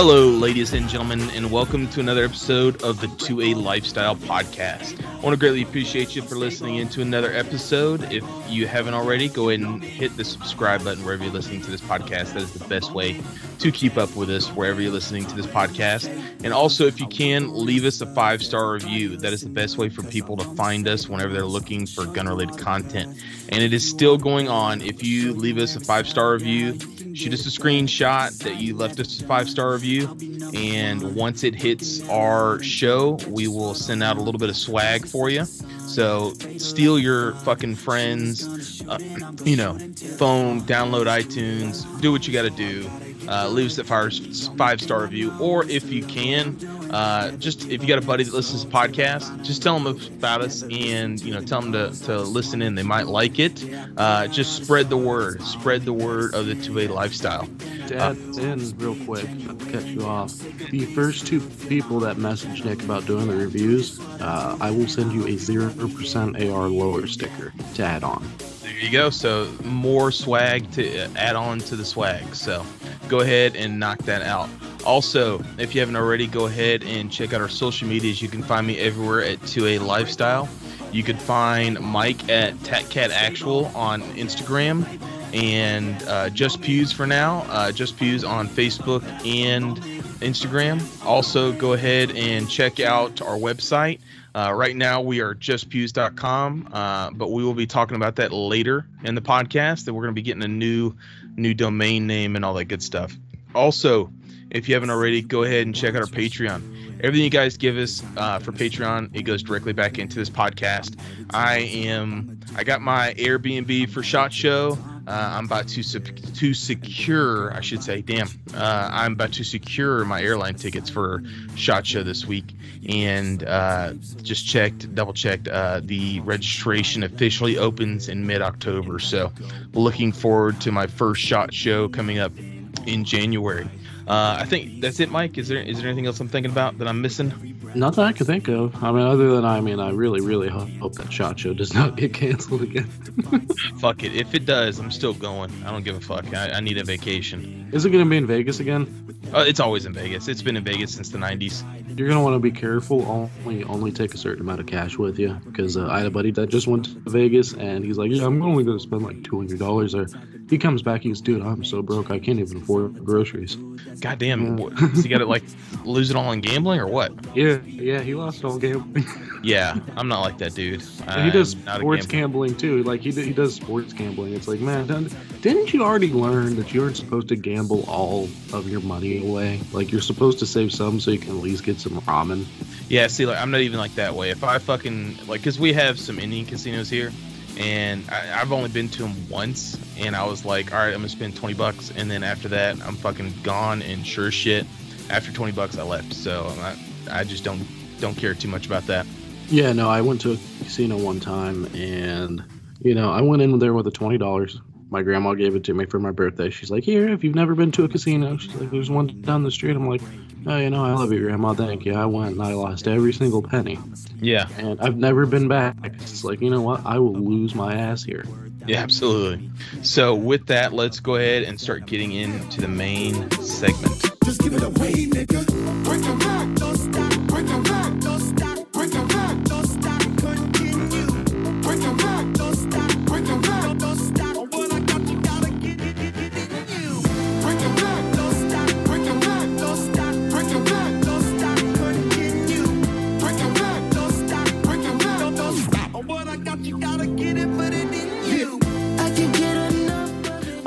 Hello, ladies and gentlemen, and welcome to another episode of the 2A Lifestyle Podcast. I want to greatly appreciate you for listening in to another episode. If you haven't already, go ahead and hit the subscribe button wherever you're listening to this podcast. That is the best way to keep up with us wherever you're listening to this podcast. And also, if you can, leave us a five star review. That is the best way for people to find us whenever they're looking for gun related content. And it is still going on. If you leave us a five star review, shoot us a screenshot that you left us a five star review. And once it hits our show, we will send out a little bit of swag for you. So steal your fucking friends, uh, you know, phone, download iTunes, do what you got to do. Uh, leave us a five, five star review, or if you can, uh, just if you got a buddy that listens to podcasts, just tell them about us and you know tell them to, to listen in. They might like it. Uh, just spread the word. Spread the word of the two A lifestyle. Dad, in real quick, not to cut you off. The first two people that message Nick about doing the reviews, uh, I will send you a zero percent AR lower sticker to add on. There you go. So more swag to add on to the swag. So go ahead and knock that out. Also, if you haven't already, go ahead and check out our social medias. You can find me everywhere at 2A Lifestyle. You can find Mike at TatCat Actual on Instagram and uh, Just Pews for now. Uh, Just Pews on Facebook and Instagram. Also, go ahead and check out our website. Uh, right now, we are justpews.com, uh, but we will be talking about that later in the podcast. That we're going to be getting a new new domain name and all that good stuff. Also, if you haven't already, go ahead and check out our Patreon. Everything you guys give us uh, for Patreon, it goes directly back into this podcast. I am, I got my Airbnb for Shot Show. Uh, I'm about to to secure, I should say, damn, uh, I'm about to secure my airline tickets for Shot Show this week, and uh, just checked, double checked, uh, the registration officially opens in mid October. So, looking forward to my first Shot Show coming up in January. Uh, I think that's it, Mike. Is there is there anything else I'm thinking about that I'm missing? Not that I can think of. I mean, other than I mean, I really, really hope, hope that shot show does not get canceled again. fuck it. If it does, I'm still going. I don't give a fuck. I, I need a vacation. Is it going to be in Vegas again? Uh, it's always in Vegas. It's been in Vegas since the 90s. You're going to want to be careful. Only only take a certain amount of cash with you because uh, I had a buddy that just went to Vegas and he's like, yeah, I'm only going to spend like two hundred dollars there. He comes back, he's, dude, I'm so broke, I can't even afford groceries. Goddamn, yeah. What, he got to like lose it all in gambling or what? Yeah, yeah, he lost all gambling. yeah, I'm not like that dude. he does sports gambling too. Like he he does sports gambling. It's like, man, didn't you already learn that you aren't supposed to gamble all of your money away? Like you're supposed to save some so you can at least get some ramen. Yeah, see, like I'm not even like that way. If I fucking like, cause we have some Indian casinos here and I, have only been to them once, and I was like, all right, I'm gonna spend 20 bucks, and then after that, I'm fucking gone, and sure shit, after 20 bucks, I left. So I, I just don't don't care too much about that. Yeah, no, I went to a casino one time, and you know, I went in there with a twenty dollars. My grandma gave it to me for my birthday. She's like, "Here, if you've never been to a casino, she's like, there's one down the street." I'm like, "Oh, you know, I love you, grandma. Thank you." I went and I lost every single penny. Yeah. And I've never been back. It's like, you know what? I will lose my ass here. Yeah, absolutely. So with that, let's go ahead and start getting into the main segment.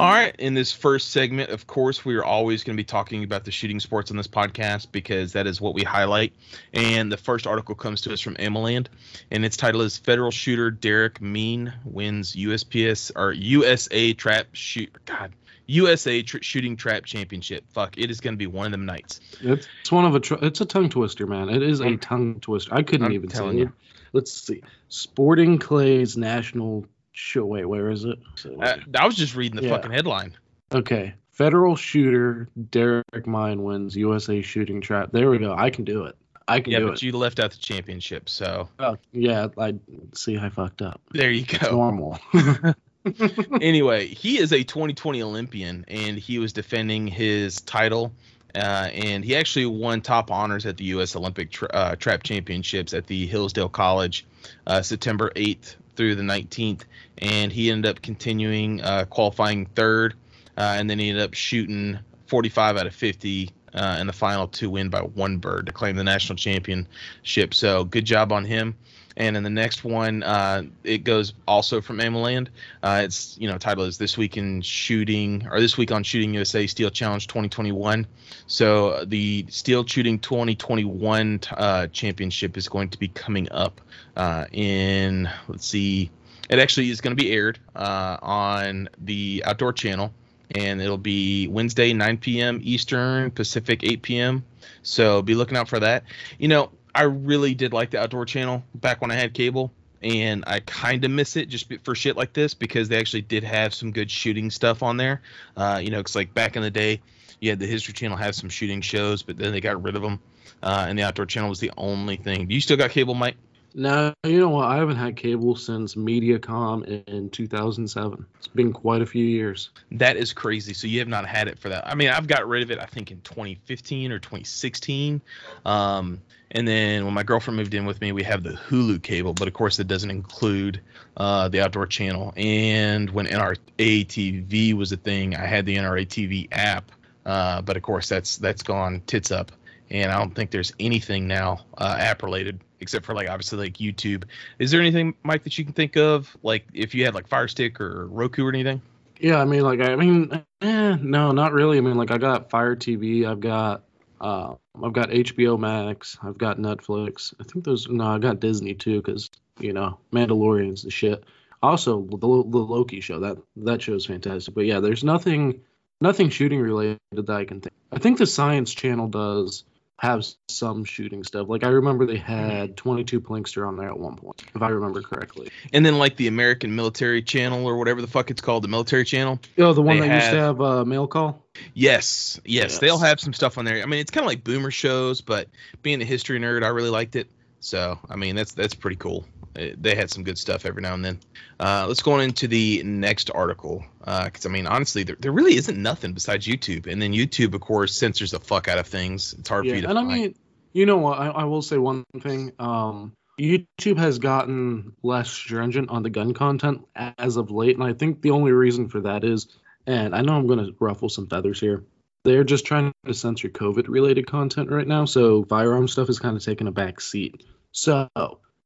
All right, in this first segment, of course, we are always going to be talking about the shooting sports on this podcast because that is what we highlight. And the first article comes to us from AmmoLand, and its title is "Federal Shooter Derek Mean Wins USPS or USA Trap Shoot." God, USA tr- Shooting Trap Championship. Fuck, it is going to be one of them nights. It's one of a. Tr- it's a tongue twister, man. It is a mm. tongue twister. I couldn't I'm even say you. it. Let's see. Sporting Clay's National Show, wait, where is it? Uh, I was just reading the yeah. fucking headline. Okay. Federal shooter Derrick Mein wins USA shooting trap. There we go. I can do it. I can yeah, do but it. you left out the championship, so. Oh, yeah, I see. I fucked up. There you go. It's normal. anyway, he is a 2020 Olympian, and he was defending his title uh, and he actually won top honors at the U.S. Olympic tra- uh, Trap Championships at the Hillsdale College, uh, September 8th through the 19th, and he ended up continuing uh, qualifying third, uh, and then he ended up shooting 45 out of 50 uh, in the final to win by one bird to claim the national championship. So good job on him. And in the next one, uh, it goes also from AmmoLand. Uh, it's you know title is this week in shooting or this week on Shooting USA Steel Challenge 2021. So the Steel Shooting 2021 uh, championship is going to be coming up uh, in let's see, it actually is going to be aired uh, on the Outdoor Channel, and it'll be Wednesday 9 p.m. Eastern, Pacific 8 p.m. So be looking out for that. You know, I really did like the Outdoor Channel back when I had cable, and I kind of miss it just for shit like this because they actually did have some good shooting stuff on there. Uh, you know, it's like back in the day, you had the History Channel have some shooting shows, but then they got rid of them, uh, and the Outdoor Channel was the only thing. Do you still got cable, Mike? No, you know what? I haven't had cable since MediaCom in 2007. It's been quite a few years. That is crazy. So you have not had it for that. I mean, I've got rid of it. I think in 2015 or 2016. Um, and then when my girlfriend moved in with me, we have the Hulu cable, but of course it doesn't include uh, the outdoor channel. And when NRA TV was a thing, I had the NRA TV app, uh, but of course that's that's gone tits up. And I don't think there's anything now uh, app related except for like obviously like YouTube. Is there anything, Mike, that you can think of, like if you had like Fire Stick or Roku or anything? Yeah, I mean, like I mean, eh, no, not really. I mean, like I got Fire TV, I've got uh, I've got HBO Max. I've got Netflix. I think those. No, I got Disney too, because you know Mandalorian's the shit. Also, the, the Loki show that that show is fantastic. But yeah, there's nothing nothing shooting related that I can think. I think the Science Channel does have some shooting stuff. Like I remember they had 22 Plinkster on there at one point, if I remember correctly. And then like the American Military Channel or whatever the fuck it's called, the Military Channel. Oh, the one that have, used to have uh, mail call. Yes, yes, yes, they'll have some stuff on there. I mean, it's kind of like boomer shows, but being a history nerd, I really liked it. So I mean, that's that's pretty cool. They had some good stuff every now and then. Uh, let's go on into the next article because uh, I mean, honestly, there, there really isn't nothing besides YouTube, and then YouTube, of course, censors the fuck out of things. It's hard yeah, for you to. And find. I mean, you know what? I, I will say one thing. Um, YouTube has gotten less stringent on the gun content as of late, and I think the only reason for that is, and I know I'm going to ruffle some feathers here. They're just trying to censor COVID-related content right now, so firearm stuff is kind of taking a back seat. So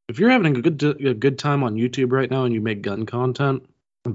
if you're having a good a good time on YouTube right now and you make gun content,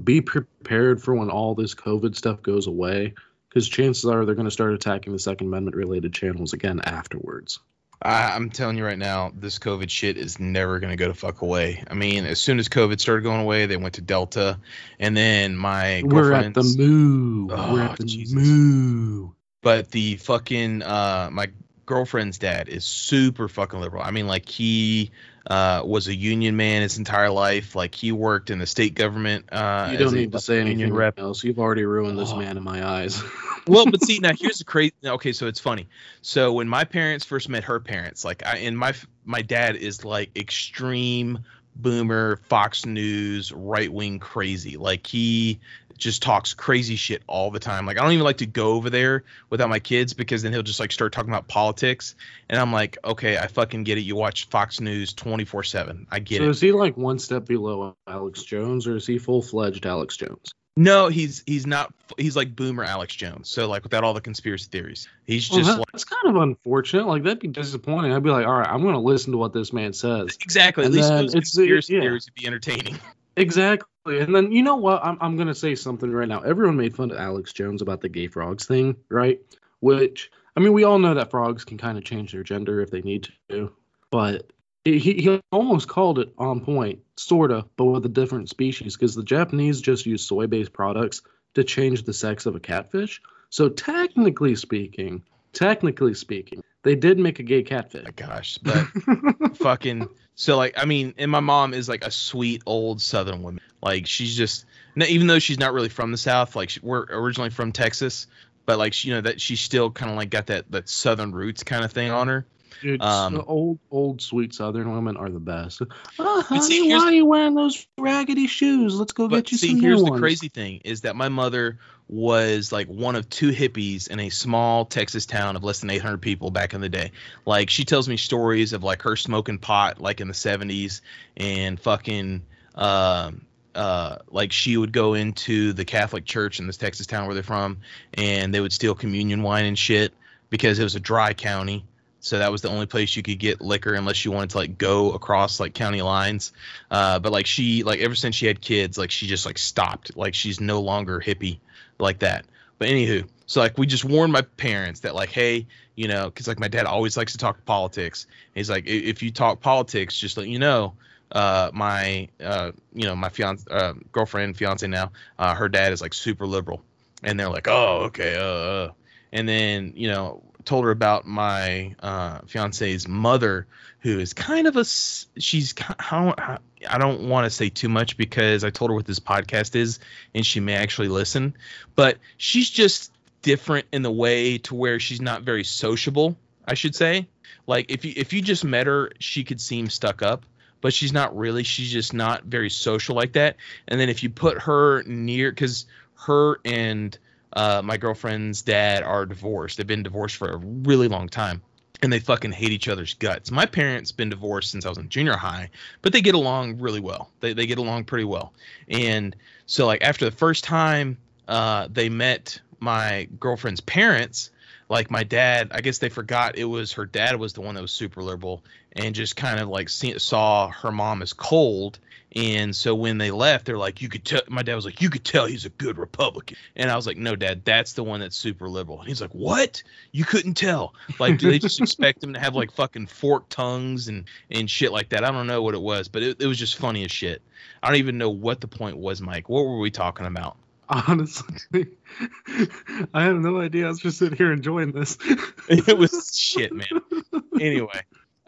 be prepared for when all this COVID stuff goes away, because chances are they're going to start attacking the Second Amendment related channels again afterwards. I, am telling you right now, this COVID shit is never going to go to fuck away. I mean, as soon as COVID started going away, they went to Delta, and then my we're at the moo. Oh, we're at the Jesus. moo. But the fucking uh, my girlfriend's dad is super fucking liberal. I mean, like he uh, was a union man his entire life. Like he worked in the state government. Uh, you don't need to say anything rep. else. You've already ruined this oh. man in my eyes. well, but see now here's the crazy. Okay, so it's funny. So when my parents first met her parents, like I and my my dad is like extreme boomer Fox News right wing crazy. Like he just talks crazy shit all the time. Like I don't even like to go over there without my kids because then he'll just like start talking about politics, and I'm like, okay, I fucking get it. You watch Fox News 24 seven. I get so it. So is he like one step below Alex Jones, or is he full fledged Alex Jones? No, he's he's not. He's like Boomer Alex Jones. So like without all the conspiracy theories, he's just well, that's like, kind of unfortunate. Like that'd be disappointing. I'd be like, all right, I'm going to listen to what this man says. Exactly. And At least those it's, uh, conspiracy yeah. theories would be entertaining. Exactly. And then you know what? I'm I'm gonna say something right now. Everyone made fun of Alex Jones about the gay frogs thing, right? Which I mean, we all know that frogs can kind of change their gender if they need to, but he he almost called it on point, sorta, but with a different species, because the Japanese just use soy-based products to change the sex of a catfish. So technically speaking, technically speaking, they did make a gay catfish. Oh gosh, but fucking so like I mean, and my mom is like a sweet old Southern woman. Like she's just even though she's not really from the South, like we're originally from Texas, but like she, you know that she's still kind of like got that that Southern roots kind of thing on her. Dude, Um, old, old, sweet Southern women are the best. Oh, honey, see, why are you wearing those raggedy shoes? Let's go get you see, some new ones. See, here's the crazy thing is that my mother was like one of two hippies in a small Texas town of less than 800 people back in the day. Like she tells me stories of like her smoking pot like in the 70s and fucking um uh like she would go into the Catholic church in this Texas town where they're from and they would steal communion wine and shit because it was a dry county. So that was the only place you could get liquor unless you wanted to like go across like county lines. Uh, but like she like ever since she had kids, like she just like stopped. Like she's no longer hippie like that. But anywho, so like we just warned my parents that like, hey, you know, because like my dad always likes to talk politics. He's like, if you talk politics, just let you know, uh, my uh, you know, my fiance, uh, girlfriend, fiance now, uh, her dad is like super liberal, and they're like, oh, okay, uh, uh. and then you know, told her about my uh fiance's mother, who is kind of a she's, I don't want to say too much because I told her what this podcast is, and she may actually listen, but she's just different in the way to where she's not very sociable. I should say, like if you if you just met her, she could seem stuck up, but she's not really. She's just not very social like that. And then if you put her near, because her and uh, my girlfriend's dad are divorced. They've been divorced for a really long time. And they fucking hate each other's guts. My parents been divorced since I was in junior high, but they get along really well. They they get along pretty well. And so like after the first time uh, they met my girlfriend's parents, like my dad, I guess they forgot it was her dad was the one that was super liberal and just kind of like see, saw her mom as cold. And so when they left, they're like, you could tell. My dad was like, you could tell he's a good Republican. And I was like, no, dad, that's the one that's super liberal. And he's like, what? You couldn't tell? Like, do they just expect him to have like fucking forked tongues and and shit like that? I don't know what it was, but it, it was just funny as shit. I don't even know what the point was, Mike. What were we talking about? Honestly, I have no idea. I was just sitting here enjoying this. it was shit, man. Anyway,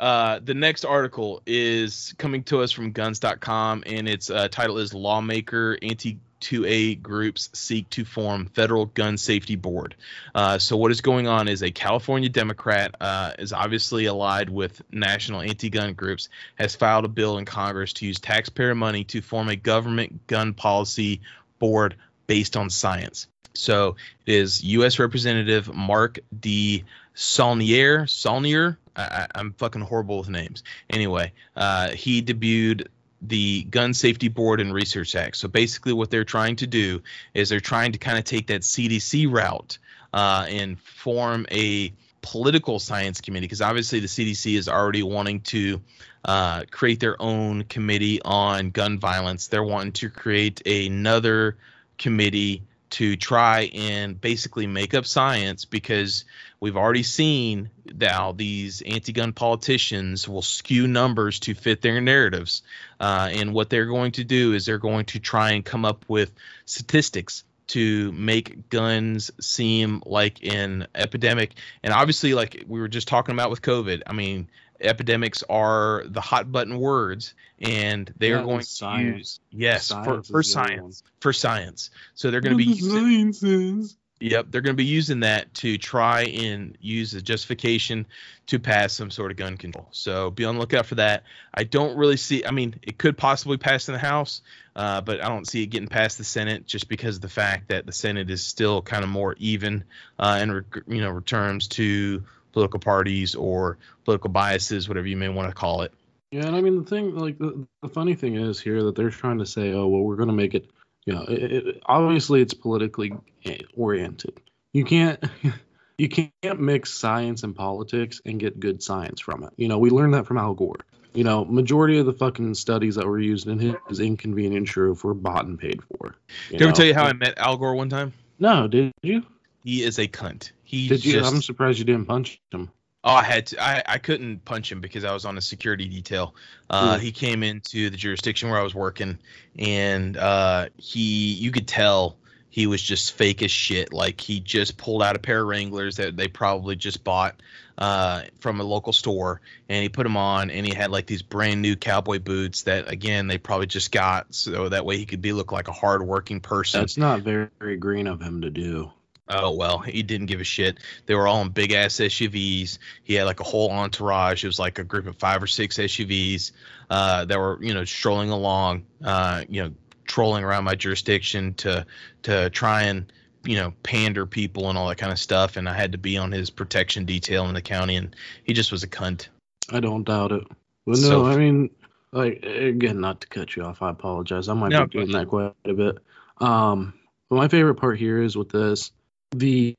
uh, the next article is coming to us from guns.com, and its uh, title is Lawmaker Anti 2A Groups Seek to Form Federal Gun Safety Board. Uh, so, what is going on is a California Democrat uh, is obviously allied with national anti gun groups, has filed a bill in Congress to use taxpayer money to form a government gun policy board based on science. So it is U.S. Representative Mark D. Saulnier. Saulnier. I, I'm fucking horrible with names. Anyway, uh, he debuted the Gun Safety Board and Research Act. So basically, what they're trying to do is they're trying to kind of take that CDC route uh, and form a political science committee because obviously the CDC is already wanting to uh, create their own committee on gun violence. They're wanting to create another committee to try and basically make up science because we've already seen now these anti-gun politicians will skew numbers to fit their narratives. Uh, and what they're going to do is they're going to try and come up with statistics to make guns seem like an epidemic. And obviously like we were just talking about with covid i mean epidemics are the hot button words and they Yeah, are going science. to use yes Science for, for the science for science so they're going to be using, sciences. Yep, they're going to be using that to try and use as justification to pass some sort of gun control. So be on the lookout for that. I don't really see. I mean, it could possibly pass in the House, uh, but I don't see it getting past the Senate just because of the fact that the Senate is still kind of more even uh, in you know returns to political parties or political biases, whatever you may want to call it. Yeah, and I mean the thing, like the, the funny thing is here that they're trying to say, oh well, we're going to make it. You know, it, it, obviously it's politically eh, oriented. You can't. You can't mix science and politics and get good science from it. You know, we learned that from Al Gore. You know, majority of the fucking studies that were used in his is inconvenient truth were bought and paid for. Did I ever tell you how I met Al Gore one time? No, did you? He is a cunt. He Did you? just, I'm surprised you didn't punch him. Oh, I had to. I, I couldn't punch him because I was on a security detail. Uh, Hmm. He came into the jurisdiction where I was working, and uh, he, you could tell he was just fake as shit. Like he just pulled out a pair of Wranglers that they probably just bought uh, from a local store, and he put them on, and he had like these brand new cowboy boots that again they probably just got, so that way he could be look like a hard working person. That's not very, very green of him to do. Oh well, he didn't give a shit. They were all in big ass SUVs. He had like a whole entourage. It was like a group of five or six SUVs uh, that were you know strolling along, uh, you know, trolling around my jurisdiction to to try and you know pander people and all that kind of stuff. And I had to be on his protection detail in the county, and he just was a cunt. I don't doubt it. But no, So- I mean, like again, not to cut you off. I apologize. I might No, be doing that quite a bit. Um, but my favorite part here is with this, the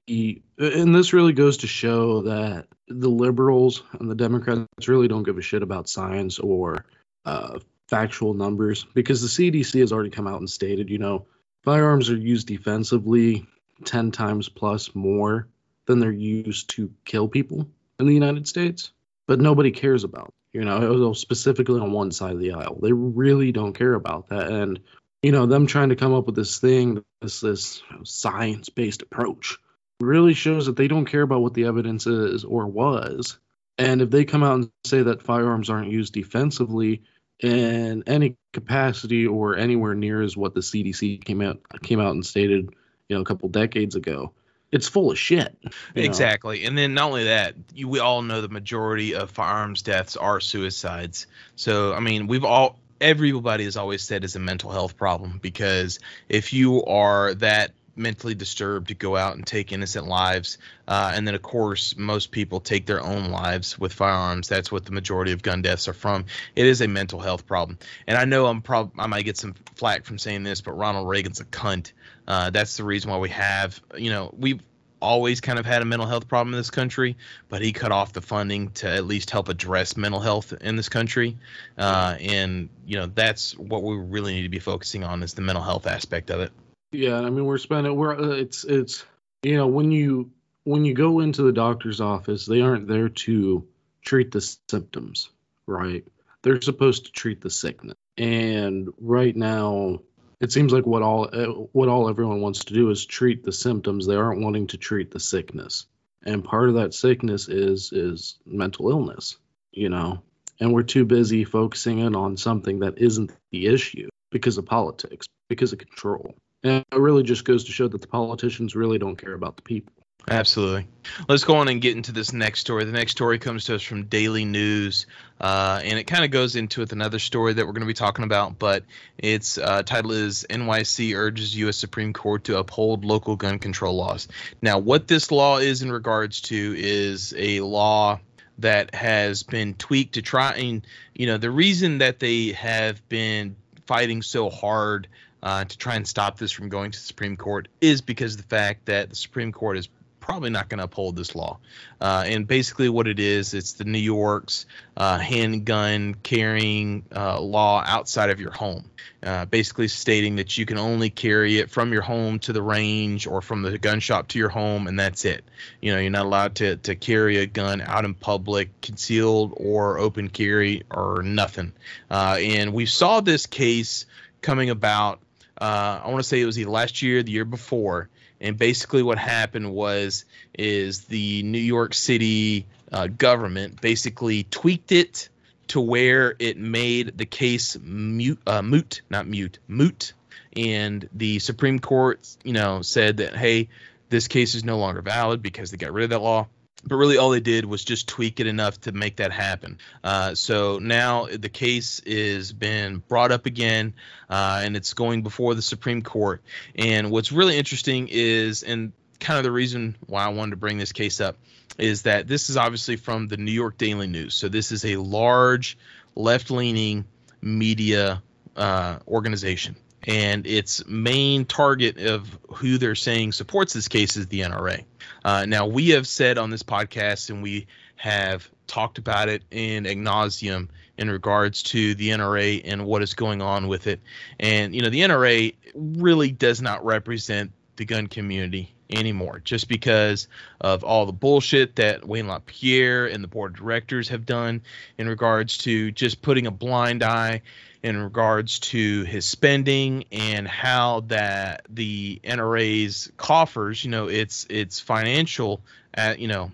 and this really goes to show that the liberals and the Democrats really don't give a shit about science or uh, factual numbers because the CDC has already come out and stated, you know, firearms are used defensively ten times plus more than they're used to kill people in the United States but nobody cares about. You know, specifically on one side of the aisle, they really don't care about that. And you know, them trying to come up with this thing, this this science-based approach, really shows that they don't care about what the evidence is or was. And if they come out and say that firearms aren't used defensively in any capacity or anywhere near as what the CDC came out came out and stated, you know, a couple decades ago, it's full of shit. you know? Exactly. And then not only that, you, we all know the majority of firearms deaths are suicides. So, I mean, we've all, everybody has always said it's a mental health problem because if you are that mentally disturbed to go out and take innocent lives, uh, and then of course most people take their own lives with firearms. That's what the majority of gun deaths are from. It is a mental health problem. And I know I'm prob I might get some flack from saying this, but Ronald Reagan's a cunt. Uh, that's the reason why we have, you know, we've always kind of had a mental health problem in this country, but he cut off the funding to at least help address mental health in this country. Uh, and you know that's what we really need to be focusing on is the mental health aspect of it. Yeah, I mean we're spending we're uh, it's it's you know when you when you go into the doctor's office, they aren't there to treat the symptoms, right? They're supposed to treat the sickness. And right now, it seems like what all uh, what all everyone wants to do is treat the symptoms. They aren't wanting to treat the sickness. And part of that sickness is is mental illness, you know. And we're too busy focusing in on something that isn't the issue because of politics, because of control. And it really just goes to show that the politicians really don't care about the people. Absolutely. Let's go on and get into this next story. The next story comes to us from Daily News, uh, and it kind of goes into with another story that we're going to be talking about. But its uh, title is NYC urges U.S. Supreme Court to uphold local gun control laws. Now, what this law is in regards to is a law that has been tweaked to try and, you know, the reason that they have been fighting so hard uh, to try and stop this from going to the Supreme Court is because of the fact that the Supreme Court is probably not going to uphold this law. Uh, and basically, what it is, it's the New York's uh, handgun carrying uh, law outside of your home, uh, basically stating that you can only carry it from your home to the range or from the gun shop to your home, and that's it. You know, you're not allowed to, to carry a gun out in public, concealed or open carry or nothing. Uh, and we saw this case coming about. Uh, I want to say it was the last year, the year before, and basically what happened was is the New York City uh, government basically tweaked it to where it made the case mute, uh, moot, not mute, moot, and the Supreme Court, you know, said that hey, this case is no longer valid because they got rid of that law. But really, all they did was just tweak it enough to make that happen. Uh, so now the case is been brought up again, uh, and it's going before the Supreme Court. And what's really interesting is, and kind of the reason why I wanted to bring this case up, is that this is obviously from the New York Daily News. So this is a large left-leaning media uh, organization and its main target of who they're saying supports this case is the NRA. Uh, now, we have said on this podcast, and we have talked about it in ad nauseum in regards to the NRA and what is going on with it. And, you know, the NRA really does not represent the gun community anymore just because of all the bullshit that Wayne LaPierre and the board of directors have done in regards to just putting a blind eye in regards to his spending and how that the NRA's coffers, you know, it's it's financial, at, you know,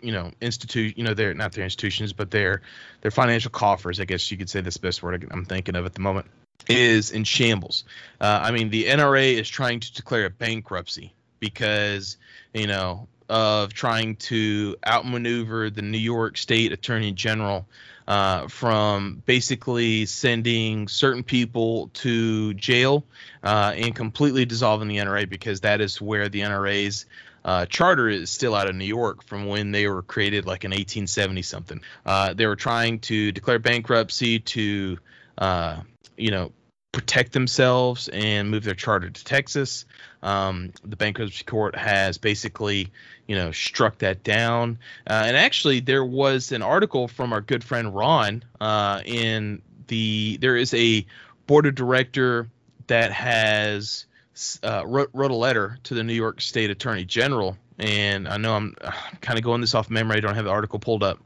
you know, institute, you know, they're not their institutions, but their their financial coffers, I guess you could say that's the best word I'm thinking of at the moment, is in shambles. Uh, I mean, the NRA is trying to declare a bankruptcy because you know of trying to outmaneuver the New York State Attorney General uh, from basically sending certain people to jail uh, and completely dissolving the NRA because that is where the NRA's uh, charter is still out of New York from when they were created, like in 1870 something. Uh, they were trying to declare bankruptcy to, uh, you know, protect themselves and move their charter to Texas. Um, the bankruptcy court has basically, you know, struck that down. Uh, and actually, there was an article from our good friend Ron uh, in the. There is a board of director that has uh, wrote, wrote a letter to the New York State Attorney General, and I know I'm kind of going this off memory. I don't have the article pulled up,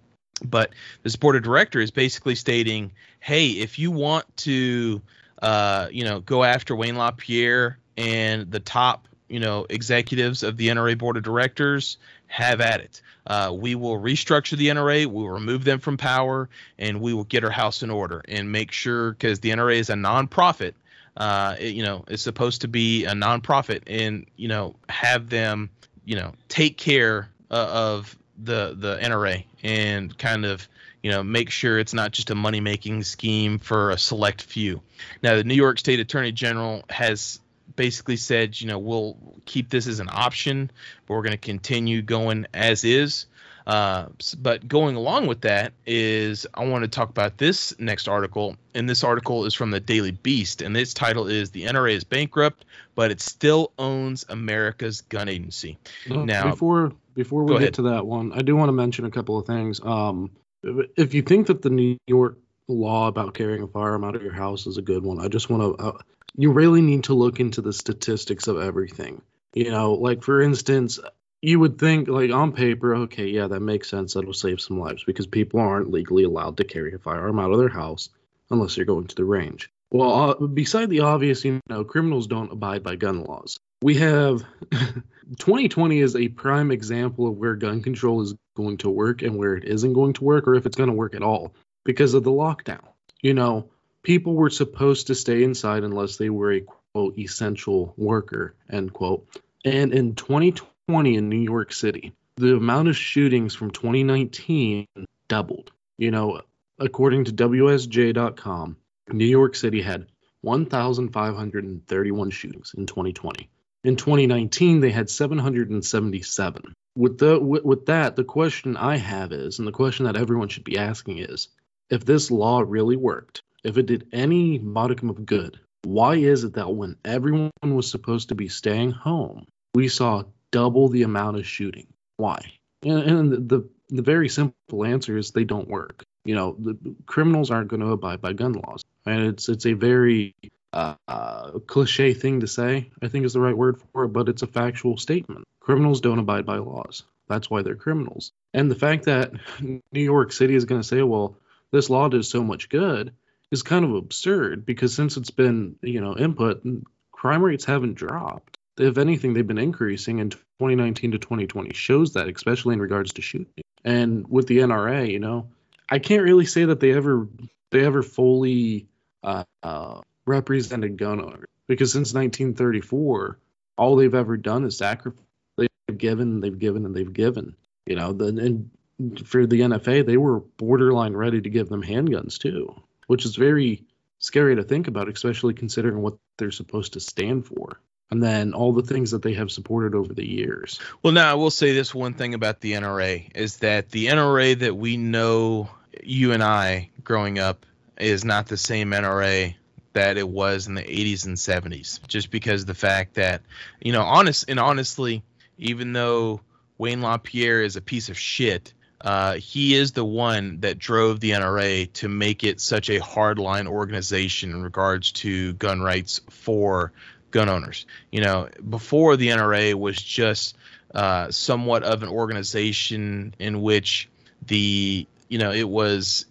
but this board of director is basically stating, "Hey, if you want to." uh, you know, go after Wayne LaPierre and the top, you know, executives of the NRA board of directors, have at it. Uh, we will restructure the NRA, we will remove them from power, and we will get our house in order and make sure because the NRA is a nonprofit. Uh, it, you know, it's supposed to be a nonprofit, and you know, have them, you know, take care uh, of the the NRA and kind of you know make sure it's not just a money making scheme for a select few. Now the New York State Attorney General has basically said you know we'll keep this as an option, but we're going to continue going as is. Uh, but going along with that is I want to talk about this next article, and this article is from the Daily Beast, and its title is "The NRA is bankrupt, but it still owns America's gun agency." Uh, now, before before we get ahead. to that one, I do want to mention a couple of things. Um, if you think that the New York law about carrying a firearm out of your house is a good one, I just want to. Uh, you really need to look into the statistics of everything. You know, like for instance, you would think like on paper, okay, yeah, that makes sense. That'll save some lives because people aren't legally allowed to carry a firearm out of their house unless they're going to the range. Well, uh, beside the obvious, you know, criminals don't abide by gun laws. We have 2020 is a prime example of where gun control is going to work and where it isn't going to work, or if it's going to work at all, because of the lockdown. You know, people were supposed to stay inside unless they were a quote essential worker, end quote. And in 2020 in New York City, the amount of shootings from 2019 doubled. You know, according to WSJ.com, New York City had 1,531 shootings in 2020. In 2019, they had 777. With the with, that, the question I have is, and the question that everyone should be asking is, if this law really worked, if it did any modicum of good, why is it that when everyone was supposed to be staying home, we saw double the amount of shooting? Why? And, and the the very simple answer is they don't work. You know, the criminals aren't going to abide by gun laws, and it's it's a very uh, cliche thing to say, I think is the right word for it, but it's a factual statement. Criminals don't abide by laws. That's why they're criminals. And the fact that New York City is going to say, well, this law does so much good is kind of absurd because since it's been, you know, input, crime rates haven't dropped. If anything, they've been increasing, and 2019 to 2020 shows that, especially in regards to shooting. And with the NRA, you know, I can't really say that they ever they ever fully uh, uh, represented gun owners because since 1934, all they've ever done is sacrifice. They've given, they've given, and they've given. You know, the, and for the NFA, they were borderline ready to give them handguns too, which is very scary to think about, especially considering what they're supposed to stand for. And then all the things that they have supported over the years. Well, now I will say this one thing about the NRA is that the NRA that we know, you and I growing up, is not the same NRA that it was in the 80s and 70s just because the fact that you know honest and honestly even though Wayne LaPierre is a piece of shit uh, he is the one that drove the NRA to make it such a hardline organization in regards to gun rights for gun owners. You know, before the NRA was just uh, somewhat of an organization in which the you know it was,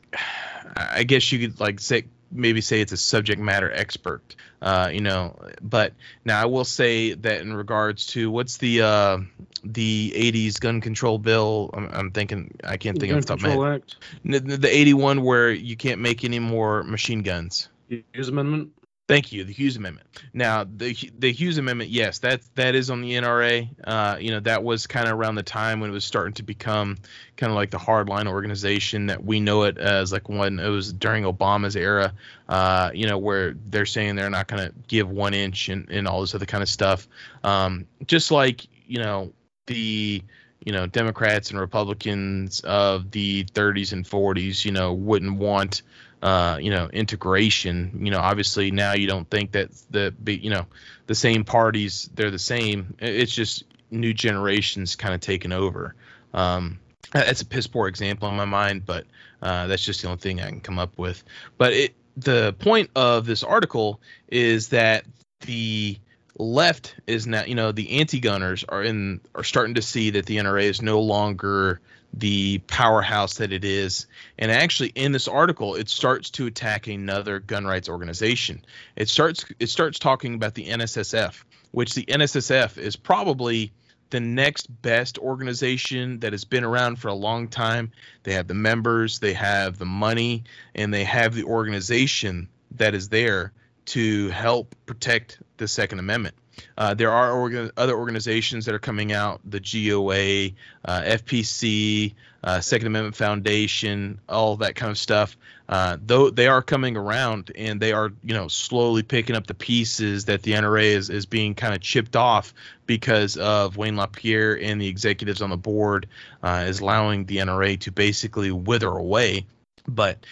I guess you could like say maybe say it's a subject matter expert uh, you know but now i will say that in regards to what's the uh, the 80s gun control bill i'm, I'm thinking i can't think gun of the top of my head. The, the 81 where you can't make any more machine guns. Hughes amendment Thank you. The Hughes Amendment. Now, the the Hughes Amendment, yes, that that is on the NRA. Uh, you know, that was kind of around the time when it was starting to become kind of like the hardline organization that we know it as, like when it was during Obama's era. Uh, you know, where they're saying they're not going to give one inch and, and all this other kind of stuff. Um, just like you know the you know Democrats and Republicans of the 30s and 40s, you know, wouldn't want uh, you know, integration. You know, obviously now you don't think that the you know the same parties they're the same. It's just new generations kind of taking over. Um, that's a piss poor example in my mind, but uh, that's just the only thing I can come up with. But it, the point of this article is that the left is now, you know, the anti-gunners are in are starting to see that the NRA is no longer the powerhouse that it is. And actually, in this article, it starts to attack another gun rights organization. It starts it starts talking about the NSSF, which the NSSF is probably the next best organization that has been around for a long time. They have the members, they have the money, and they have the organization that is there to help protect the Second Amendment. Uh, there are other organizations that are coming out, the GOA, uh, FPC, uh, Second Amendment Foundation, all that kind of stuff. Uh, though they are coming around and they are, you know, slowly picking up the pieces that the NRA is, is being kind of chipped off because of Wayne LaPierre and the executives on the board uh, is allowing the NRA to basically wither away. But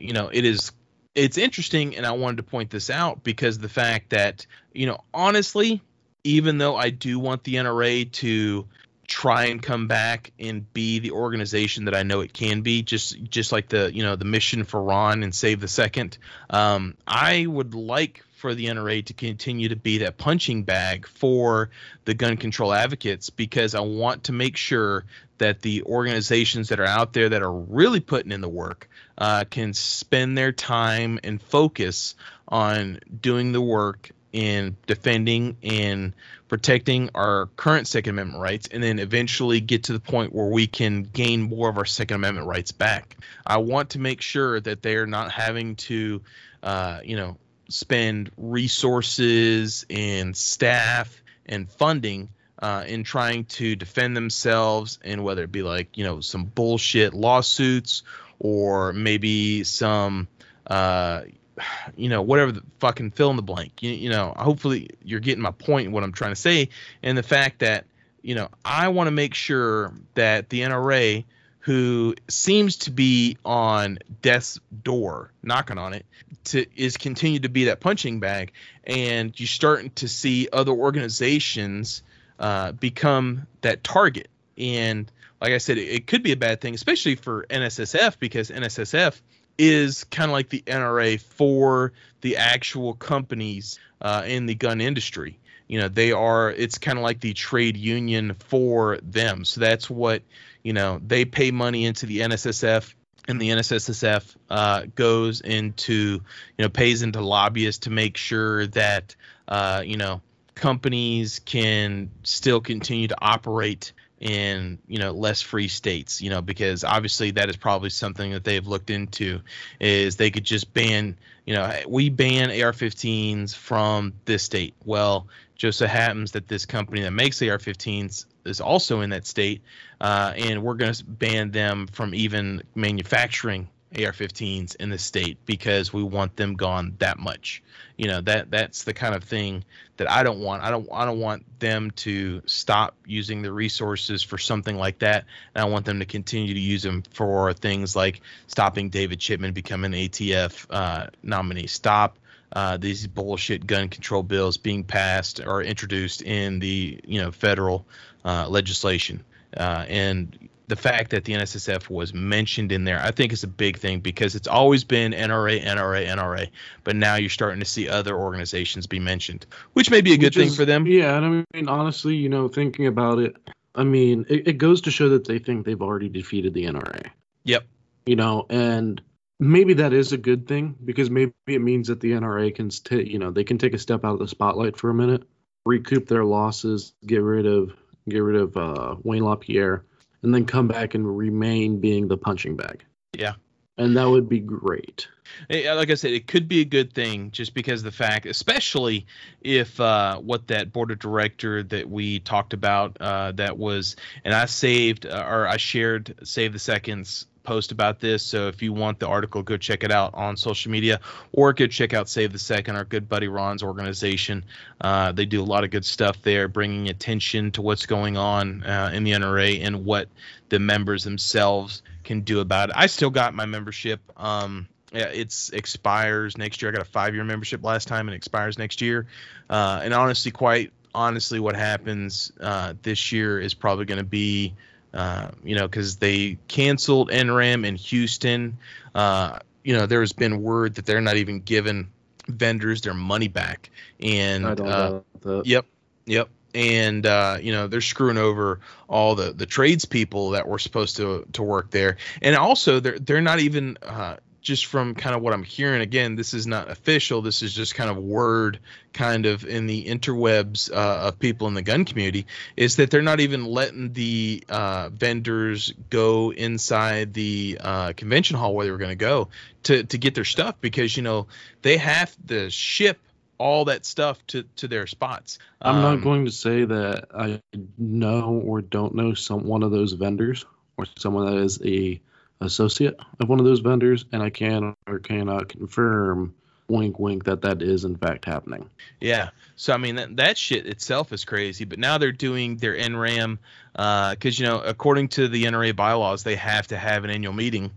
you know, it is it's interesting, and I wanted to point this out because the fact that, you know, honestly, even though I do want the NRA to try and come back and be the organization that I know it can be, just just like the you know the mission for Ron and Save the Second. Um, I would like for the NRA to continue to be that punching bag for the gun control advocates because I want to make sure that the organizations that are out there that are really putting in the work uh, can spend their time and focus on doing the work in defending and protecting our current Second Amendment rights, and then eventually get to the point where we can gain more of our Second Amendment rights back. I want to make sure that they are not having to, uh, you know, spend resources and staff and funding uh, in trying to defend themselves, and whether it be like you know some bullshit lawsuits or maybe some uh, you know whatever the fucking fill in the blank. You, you know hopefully you're getting my point what i'm trying to say. And the fact that you know i want to make sure that the nra who seems to be on death's door knocking on it to is continue to be that punching bag. And you're starting to see other organizations uh, become that target. And like I said, it, it could be a bad thing, especially for NSSF because NSSF is kind of like the NRA for the actual companies uh, in the gun industry. You know, they are. It's kind of like the trade union for them. So that's what you know. They pay money into the NSSF, and the NSSF uh, goes into you know pays into lobbyists to make sure that uh, you know companies can still continue to operate in you know less free states you know because obviously that is probably something that they've looked into is they could just ban you know we ban ar-15s from this state. Well just so happens that this company that makes ar-15s is also in that state uh, and we're going to ban them from even manufacturing AR-15s in the state because we want them gone that much. You know that that's the kind of thing that I don't want. I don't I don't want them to stop using the resources for something like that, and I want them to continue to use them for things like stopping David Chipman becoming an ATF uh, nominee. Stop uh, these bullshit gun control bills being passed or introduced in the you know federal uh, legislation. Uh, and the fact that the NSSF was mentioned in there, I think is a big thing because it's always been NRA, NRA, NRA, but now you're starting to see other organizations be mentioned, which may be a good thing for them. Yeah, and I mean honestly, you know, thinking about it, I mean, it, it goes to show that they think they've already defeated the NRA. Yep. You know, and maybe that is a good thing because maybe it means that the NRA can, st- you know, they can take a step out of the spotlight for a minute, recoup their losses, get rid of get rid of uh, Wayne LaPierre and then come back and remain being the punching bag. Yeah. and that would be great. Eh, Like I said, it could be a good thing just because of the fact, especially if uh, what that board of director that we talked about uh, that was, and I saved uh, or I shared Save the Seconds post about this. So if you want the article, go check it out on social media or go check out Save the Second, our good buddy Ron's organization. Uh, they do a lot of good stuff there, bringing attention to what's going on uh, in the NRA and what the members themselves can do about it. I still got my membership. Um, yeah, expires next year. I got a five year membership last time and expires next year. Uh, and honestly, quite honestly, what happens uh, this year is probably going to be, uh, you know, because they canceled NRAM in Houston. Uh, you know, there's been word that they're not even giving vendors their money back. And uh. Yep, yep. And uh, you know they're screwing over all the the tradespeople that were supposed to to work there, and also they're they're not even uh, just from kind of what I'm hearing. Again, this is not official. This is just kind of word, kind of in the interwebs uh, of people in the gun community, is that they're not even letting the uh, vendors go inside the uh, convention hall where they were going to go to to get their stuff because you know they have to ship all that stuff to to their spots. I'm Um, not going to say that I know or don't know some one of those vendors or someone that is a associate of one of those vendors, and I can or cannot confirm, wink, wink, that that is in fact happening. Yeah. So I mean that that shit itself is crazy, but now they're doing their NRAM because you know according to the NRA bylaws they have to have an annual meeting,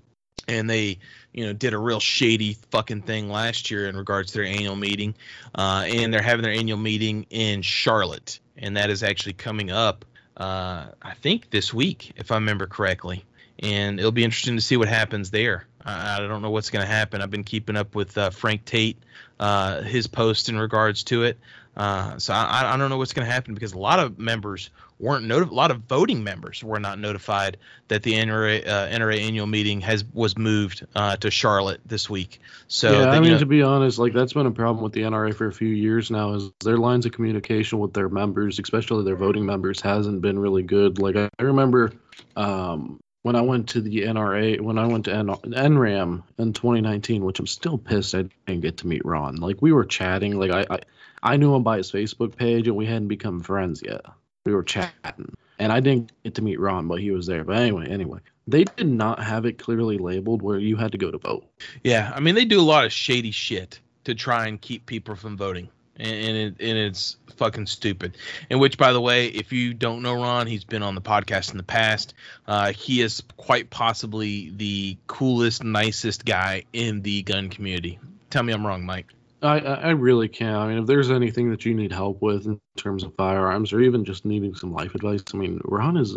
and they you know did a real shady fucking thing last year in regards to their annual meeting, uh, and they're having their annual meeting in Charlotte, and that is actually coming up. Uh, I think this week, if I remember correctly, and it'll be interesting to see what happens there. I, I don't know what's going to happen. I've been keeping up with uh, Frank Tate, uh, his post in regards to it. Uh, so I, I don't know what's going to happen because a lot of members weren't notified. A lot of voting members were not notified that the NRA, uh, NRA annual meeting has was moved uh, to Charlotte this week. So yeah, I mean know- to be honest, like that's been a problem with the NRA for a few years now. Is their lines of communication with their members, especially their voting members, hasn't been really good. Like I I remember um, when I went to the NRA, when I went to N- NRAM in 2019, which I'm still pissed I didn't get to meet Ron. Like we were chatting, like I, I, I knew him by his Facebook page, and we hadn't become friends yet. We were chatting, and I didn't get to meet Ron, but he was there. But anyway, anyway, they did not have it clearly labeled where you had to go to vote. Yeah, I mean they do a lot of shady shit to try and keep people from voting, and, it and it's fucking stupid. And which, by the way, if you don't know Ron, he's been on the podcast in the past. Uh, he is quite possibly the coolest, nicest guy in the gun community. Tell me I'm wrong, Mike. I, I I really can. I mean, if there's anything that you need help with in terms of firearms or even just needing some life advice, I mean, Ron is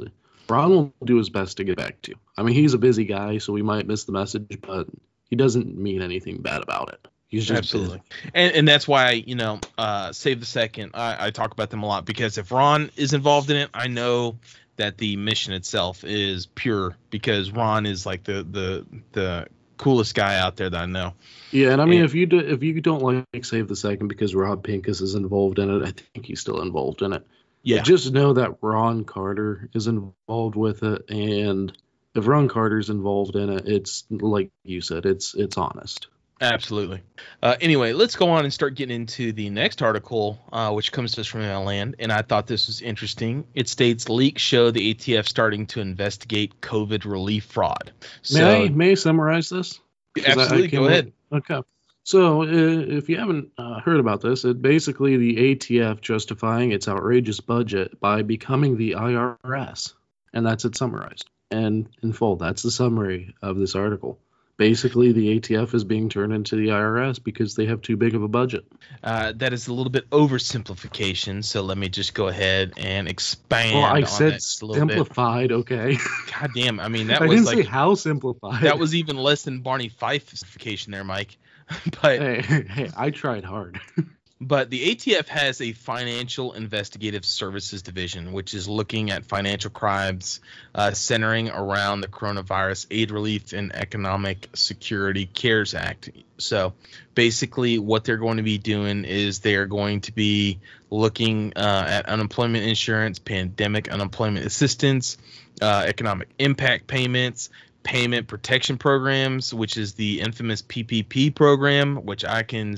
Ron will do his best to get back to you. I mean, he's a busy guy, so we might miss the message, but he doesn't mean anything bad about it. He's just Absolutely. busy. And and that's why you know, uh, save the second. I, I talk about them a lot because if Ron is involved in it, I know that the mission itself is pure because Ron is like the the the coolest guy out there that I know. Yeah, and I mean, Yeah. if you do, if you don't like Save the Second because Rob Pincus is involved in it, I think he's still involved in it. Yeah. Just know that Ron Carter is involved with it, and if Ron Carter's involved in it, it's like you said, it's it's honest. Absolutely. Uh, anyway, let's go on and start getting into the next article, uh, which comes to us from Land, and I thought this was interesting. It states leaks show the ATF starting to investigate COVID relief fraud. May I may I summarize this? 'Cause I- I absolutely, go ahead. Okay. So, uh, if you haven't uh, heard about this, it basically the ATF justifying its outrageous budget by becoming the IRS, and that's it summarized. And in full, that's the summary of this article. Basically, the ATF is being turned into the IRS because they have too big of a budget. Uh, that is a little bit oversimplification, so let me just go ahead and expand. Well, I on said that just bit. simplified, okay? God damn! I mean, that I was didn't like say how simplified. that was even less than Barney Fife simplification there, Mike. but hey, hey, I tried hard. But the ATF has a financial investigative services division, which is looking at financial crimes uh, centering around the coronavirus aid relief and economic security CARES Act. So basically, what they're going to be doing is they're going to be looking uh, at unemployment insurance, pandemic unemployment assistance, uh, economic impact payments, payment protection programs, which is the infamous PPP program, which I can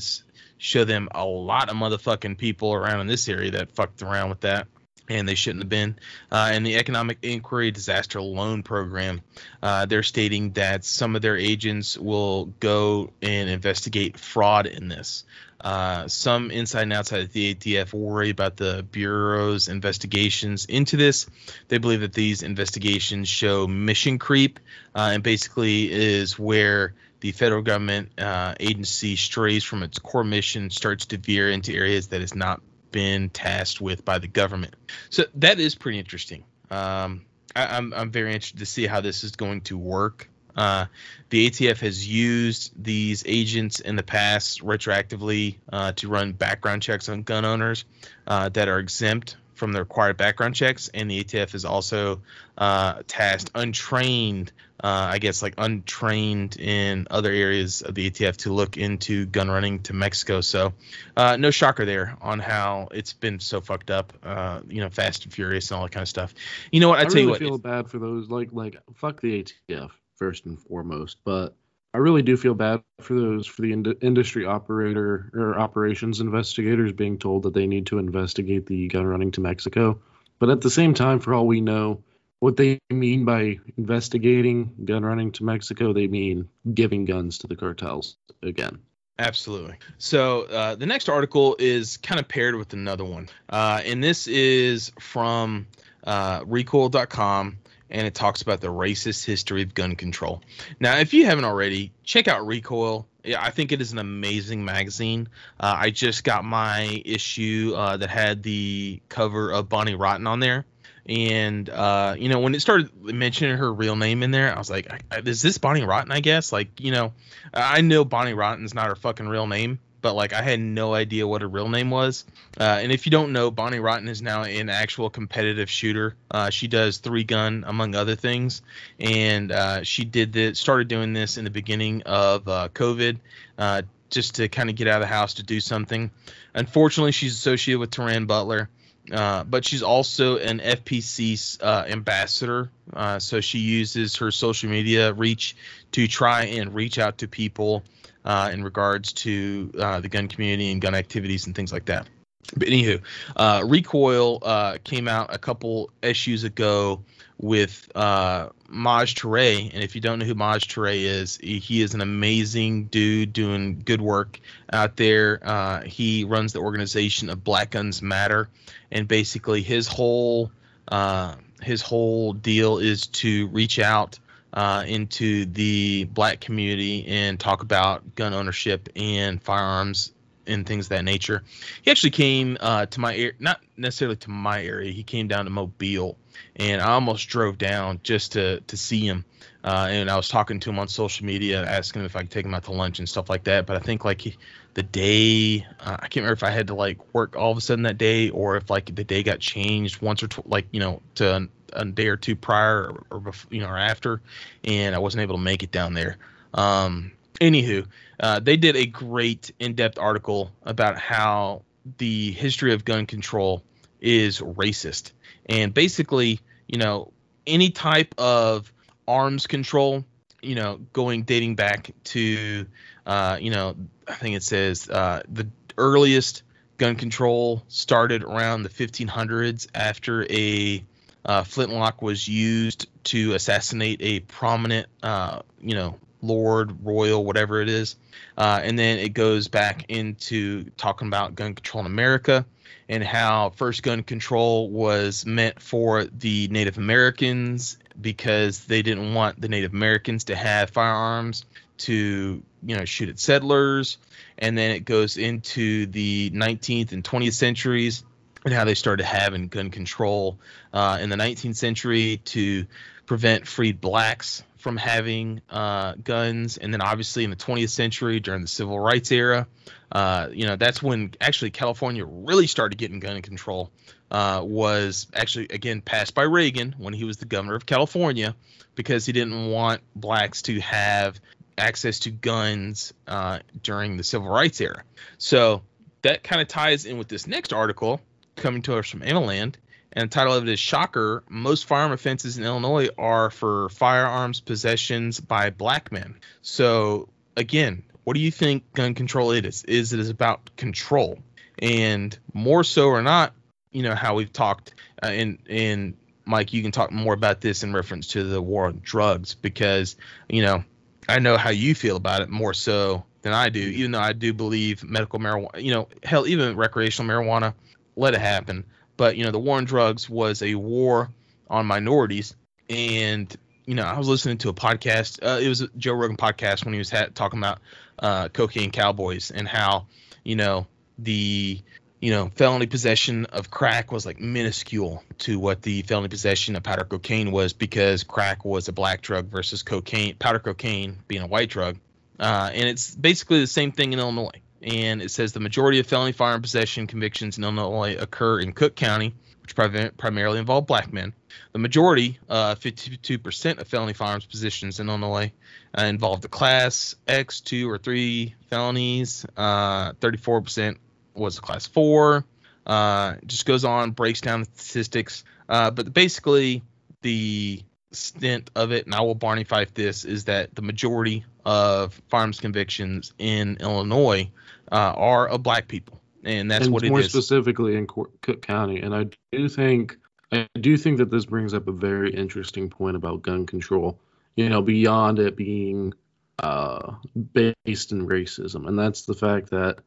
show them a lot of motherfucking people around in this area that fucked around with that and they shouldn't have been. Uh, and the Economic Injury Disaster Loan Program, uh, they're stating that some of their agents will go and investigate fraud in this. Uh, some inside and outside of the ATF worry about the Bureau's investigations into this. They believe that these investigations show mission creep uh, and basically is where the federal government uh, agency strays from its core mission, starts to veer into areas that is not been tasked with by the government. So that is pretty interesting. Um, I, am I'm, I'm very interested to see how this is going to work. Uh, the ATF has used these agents in the past retroactively uh, to run background checks on gun owners uh, that are exempt from the required background checks, and the ATF is also uh, tasked untrained, uh, I guess, like untrained in other areas of the ATF to look into gun running to Mexico. So, uh, no shocker there on how it's been so fucked up. Uh, you know, Fast and Furious and all that kind of stuff. You know what? I, I tell really you what. feel bad for those like like fuck the ATF first and foremost, but I really do feel bad for those for the ind- industry operator or operations investigators being told that they need to investigate the gun running to Mexico. But at the same time, for all we know, what they mean by investigating gun running to Mexico, they mean giving guns to the cartels again. Absolutely. So uh, the next article is kind of paired with another one, uh, and this is from uh, Recoil.com and it talks about the racist history of gun control. Now, if you haven't already, check out Recoil. I think it is an amazing magazine. Uh, I just got my issue uh, that had the cover of Bonnie Rotten on there. And, uh, you know, when it started mentioning her real name in there, I was like, is this Bonnie Rotten, I guess? Like, you know, I know Bonnie Rotten's not her fucking real name, but like I had no idea what her real name was. Uh, and if you don't know, Bonnie Rotten is now an actual competitive shooter. Uh, she does three gun among other things, and uh, she did this, started doing this in the beginning of uh, COVID, uh, just to kind of get out of the house to do something. Unfortunately, she's associated with Taran Butler. Uh, but she's also an FPC uh, ambassador. Uh, so she uses her social media reach to try and reach out to people uh, in regards to uh, the gun community and gun activities and things like that. But anywho, uh, Recoil uh, came out a couple issues ago with uh, Maj Toure, and if you don't know who Maj Toure is, he, he, is an amazing dude doing good work out there. Uh, he runs the organization of Black Guns Matter, and basically his whole uh, his whole deal is to reach out uh, into the black community and talk about gun ownership and firearms and things of that nature. He actually came uh, to my area, not necessarily to my area. He came down to Mobile, and I almost drove down just to to see him. Uh, and I was talking to him on social media, asking him if I could take him out to lunch and stuff like that. But I think like he, the day, uh, I can't remember if I had to like work all of a sudden that day or if like the day got changed once or tw- like you know to a day or two prior or, or before, you know or after, and I wasn't able to make it down there. Um, anywho, uh, they did a great in-depth article about how the history of gun control is racist, and basically, you know, any type of arms control, you know, going dating back to, uh, you know, I think it says uh, the earliest gun control started around the 1500s after a uh, flintlock was used to assassinate a prominent, uh, you know, lord, royal, whatever it is. Uh, and then it goes back into talking about gun control in America and how first gun control was meant for the Native Americans because they didn't want the Native Americans to have firearms to, you know, shoot at settlers. And then it goes into the 19th and 20th centuries and how they started having gun control uh, in the 19th century to prevent freed blacks from having uh, guns, and then obviously in the 20th century during the civil rights era, uh, you know that's when actually California really started getting gun control. Uh, was actually again passed by Reagan when he was the governor of California because he didn't want blacks to have access to guns uh, during the civil rights era. So that kind of ties in with this next article coming to us from AmmoLand, And the title of it is Shocker Most firearm offenses in Illinois are for firearms possessions by black men. So, again, what do you think gun control is? Is it is about control? And more so or not, you know, how we've talked, uh, and, and Mike, you can talk more about this in reference to the war on drugs because, you know, I know how you feel about it more so than I do, even though I do believe medical marijuana, you know, hell, even recreational marijuana, let it happen. But, you know, the war on drugs was a war on minorities. And, you know, I was listening to a podcast. Uh, it was a Joe Rogan podcast when he was ha- talking about uh, cocaine cowboys and how, you know, the you know, felony possession of crack was like minuscule to what the felony possession of powder cocaine was because crack was a black drug versus cocaine, powder cocaine being a white drug. Uh, and it's basically the same thing in Illinois. And it says the majority of felony firearm possession convictions in Illinois occur in Cook County, which primarily involve black men. The majority, uh, 52% of felony firearms positions in Illinois, uh, involve the class X, two or three felonies. Uh, 34% was a class four. Uh, just goes on, breaks down the statistics. Uh, but basically, the stint of it, and I will Barney Fife this, is that the majority of firearms convictions in Illinois uh, are of black people, and that's and what it more specifically in Cook County. And I do think I do think that this brings up a very interesting point about gun control. You know, beyond it being uh, based in racism, and that's the fact that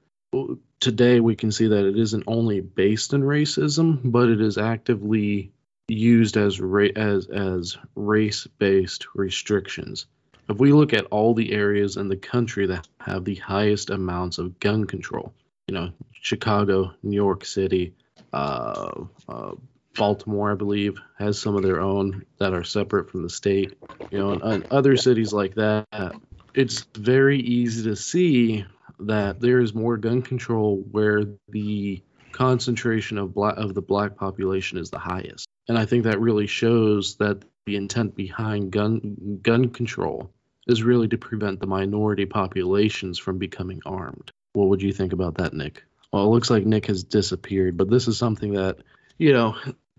today we can see that it isn't only based in racism, but it is actively used as ra- as as race-based restrictions. If we look at all the areas in the country that have the highest amounts of gun control, you know, Chicago, New York City, uh, uh, Baltimore, I believe, has some of their own that are separate from the state. You know, and, and other cities like that, it's very easy to see that there is more gun control where the concentration of black of the black population is the highest. And I think that really shows that the intent behind gun gun control is really to prevent the minority populations from becoming armed. What would you think about that, Nick? Well, it looks like Nick has disappeared, but this is something that, you know,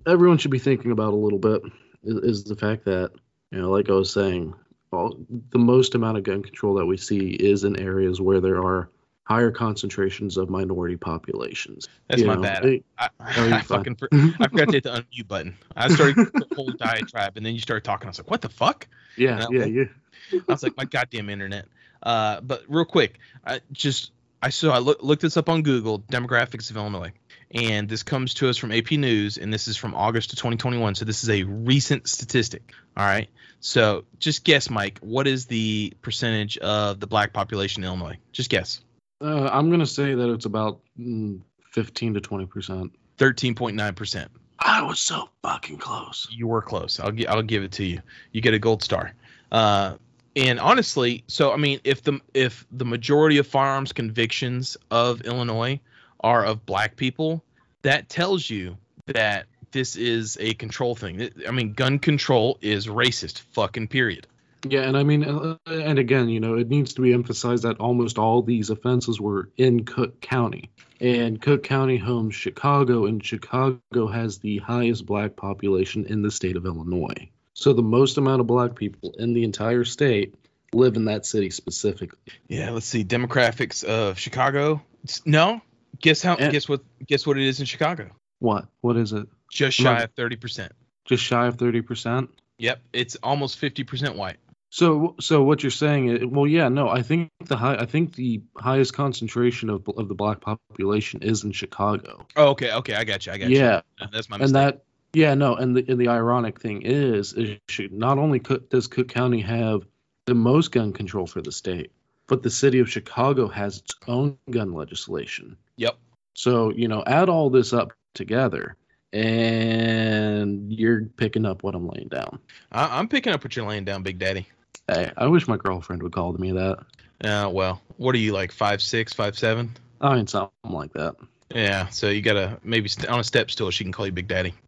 everyone should be thinking about a little bit is, is the fact that, you know, like I was saying, all, the most amount of gun control that we see is in areas where there are higher concentrations of minority populations. That's You my know, bad. they- I, Oh, I fucking for, I forgot to hit the unmute button. I started the whole diatribe, and then you started talking. I was like, "What the fuck?" yeah, Yeah. yeah, yeah. I was like, "My goddamn internet." Uh, but real quick, I just I saw I look, looked this up on Google demographics of Illinois, and this comes to us from AP News, and this is from August of 2021. So this is a recent statistic. All right. So just guess, Mike, what is the percentage of the black population in Illinois? Just guess. Uh, I'm gonna say that it's about mm, 15 to 20 percent. 13.9 percent. I was so fucking close. You were close. I'll gi- I'll give it to you. You get a gold star. Uh, and honestly, so I mean, if the if the majority of firearms convictions of Illinois are of black people, that tells you that this is a control thing. I mean, gun control is racist. Fucking period. Yeah, and I mean, uh, and again, you know, it needs to be emphasized that almost all these offenses were in Cook County, and Cook County homes Chicago, and Chicago has the highest black population in the state of Illinois. So the most amount of black people in the entire state live in that city specifically. Yeah. Let's see demographics of Chicago. No. Guess how? And- guess what? Guess what it is in Chicago? What? What is it? Just shy of thirty percent. Just shy of 30%? Yep. It's almost fifty percent white. So, so what you're saying? is- Well, yeah, no, I think the high, I think the highest concentration of of the black population is in Chicago. Oh, okay. Okay. I got you. I got you. Yeah, That's my mistake. and that, yeah, no, and the and the ironic thing is, is not only does Cook County have the most gun control for the state, but the city of Chicago has its own gun legislation. Yep. So you know, add all this up together, and you're picking up what I'm laying down. I, I'm picking up what you're laying down, Big Daddy. Hey, I wish my girlfriend would call me that. Uh, well, what are you like five six, five seven? I mean, something like that. Yeah, so you gotta maybe st- on a step stool she can call you Big Daddy.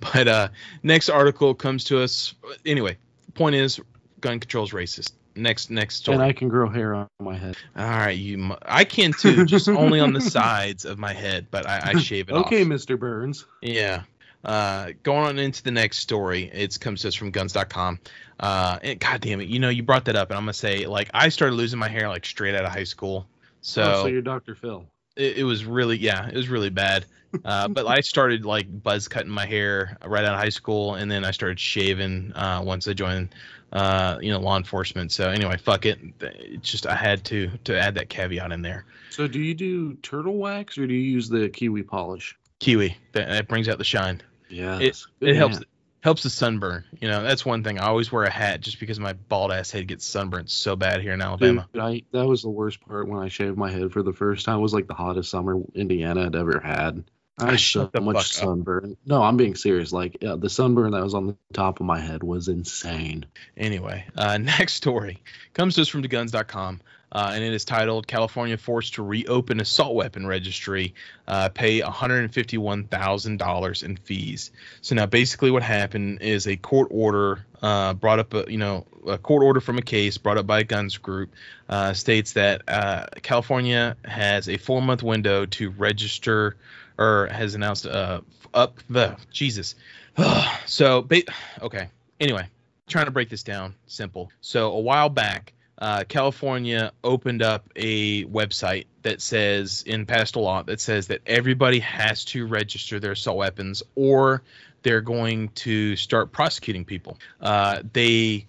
But uh, next article comes to us. Anyway, point is, gun control is racist. Next, next story. And I can grow hair on my head. All right, you. I can too, just only on the sides of my head, but I, I shave it Okay, off. Mr. Burns. Yeah. Uh, going on into the next story, it comes to us from guns.com. Uh, and God damn it, you know, you brought that up, and I'm gonna say, like, I started losing my hair like straight out of high school, so, oh, so you're Dr. Phil. It, it was really, yeah, it was really bad. Uh, but I started like buzz cutting my hair right out of high school, and then I started shaving uh, once I joined, uh, you know, law enforcement. So anyway, fuck it. It's just I had to to add that caveat in there. So do you do turtle wax or do you use the kiwi polish? Kiwi that, that brings out the shine. Yeah. it it helps helps the sunburn. You know, that's one thing. I always wear a hat just because my bald ass head gets sunburned so bad here in Alabama. Dude, I, that was the worst part when I shaved my head for the first time. It was like the hottest summer Indiana had ever had. I shut so much fuck up. sunburn. No, I'm being serious. Like yeah, the sunburn that was on the top of my head was insane. Anyway, uh, next story comes to us from theguns.com. Uh, and it is titled California Forced to Reopen Assault Weapon Registry, uh, Pay $151,000 in Fees. So now basically what happened is a court order uh, brought up, a, you know, a court order from a case brought up by a guns group uh, states that uh, California has a four month window to register or has announced uh, up the Jesus. so, ba- okay. Anyway, trying to break this down simple. So a while back, uh, California opened up a website that says in passed a law that says that everybody has to register their assault weapons or they're going to start prosecuting people. Uh, they,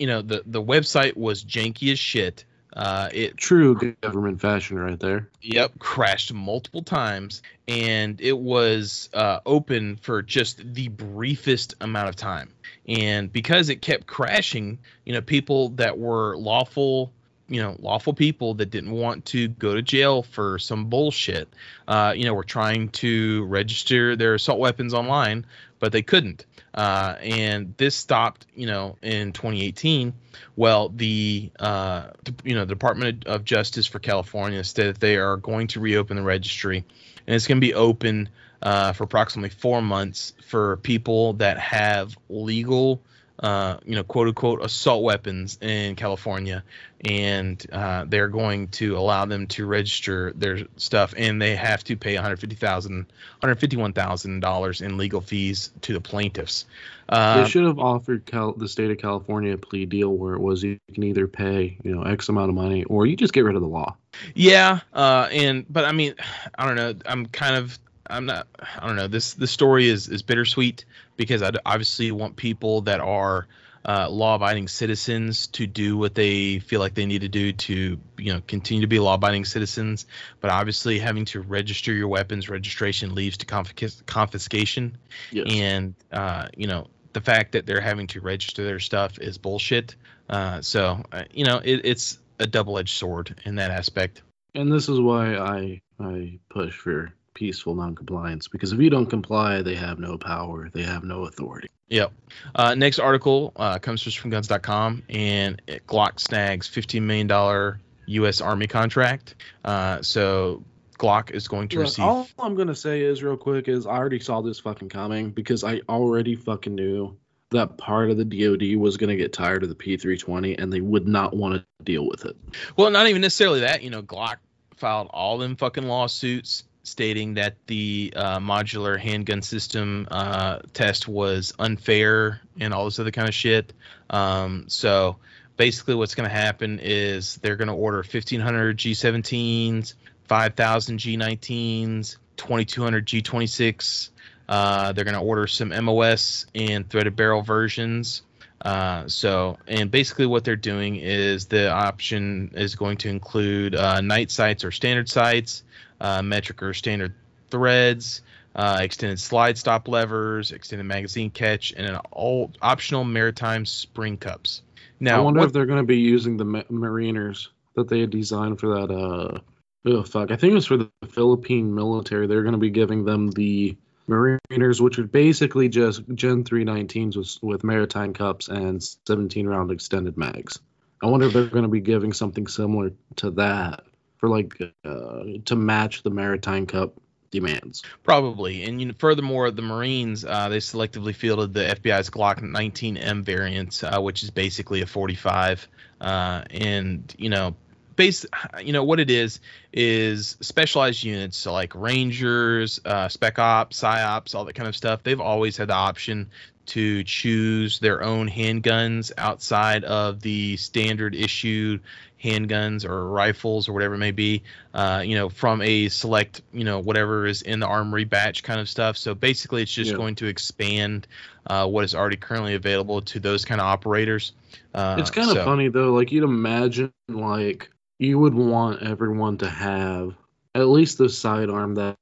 you know, the the website was janky as shit. Uh, it True government fashion right there. Yep, crashed multiple times, and it was uh, open for just the briefest amount of time. And because it kept crashing, you know, people that were lawful, you know, lawful people that didn't want to go to jail for some bullshit, uh, you know, were trying to register their assault weapons online, but they couldn't. Uh, and this stopped, you know, in 2018. Well, the uh, you know the Department of Justice for California said that they are going to reopen the registry, and it's going to be open uh, for approximately four months for people that have legal, uh, you know, quote unquote assault weapons in California, and uh, they're going to allow them to register their stuff, and they have to pay 150,000, 151,000 dollars in legal fees to the plaintiffs. Uh, they should have offered Cal- the state of California a plea deal where it was you can either pay, you know, X amount of money or you just get rid of the law. Yeah, uh, and but I mean, I don't know. I'm kind of, I'm not. I don't know. This the story is is bittersweet because I obviously want people that are uh, law-abiding citizens to do what they feel like they need to do to you know continue to be law-abiding citizens. But obviously, having to register your weapons registration leads to confisc- confiscation, Yes. and uh, you know the fact that they're having to register their stuff is bullshit. Uh, so uh, you know it, it's a double-edged sword in that aspect. And this is why I I push for peaceful noncompliance because if you don't comply, they have no power, they have no authority. Yep. Uh, next article uh, comes from guns.com and it, Glock snags $15 million U.S. Army contract. Uh, so Glock is going to Look, receive. all I'm gonna say is real quick is I already saw this fucking coming because I already fucking knew that part of the DoD was gonna get tired of the P320 and they would not want to deal with it. Well, not even necessarily that. You know, Glock filed all them fucking lawsuits stating that the uh, modular handgun system uh, test was unfair and all this other kind of shit. Um, so basically, what's going to happen is they're going to order 1,500 G17s, 5,000 G19s, 2,200 G26. Uh, they're going to order some MOS and threaded barrel versions. Uh, so, and basically what they're doing is the option is going to include uh, night sights or standard sights, uh, metric or standard threads, uh, extended slide stop levers, extended magazine catch, and an all optional maritime spring cups. Now, I wonder what- if they're gonna be using the ma- Mariners that they had designed for that. Uh, oh fuck, I think it was for the Philippine military. They're gonna be giving them the Mariners, which are basically just Gen 319s with, with maritime cups and 17 round extended mags. I wonder if they're going to be giving something similar to that for like uh, to match the maritime cup demands. Probably, and you know, furthermore, the Marines uh, they selectively fielded the FBI's Glock 19M variant, uh, which is basically a 45, uh, and you know, base, you know what it is is specialized units, so like Rangers, uh, Spec Ops, PsyOps, all that kind of stuff. They've always had the option to choose their own handguns outside of the standard issued handguns or rifles or whatever it may be, uh, you know, from a select, you know, whatever is in the armory batch kind of stuff. So basically, it's just Yeah. going to expand uh, what is already currently available to those kind of operators. Uh, It's kind of so- funny though. Like you'd imagine, like you would want everyone to have at least the sidearm that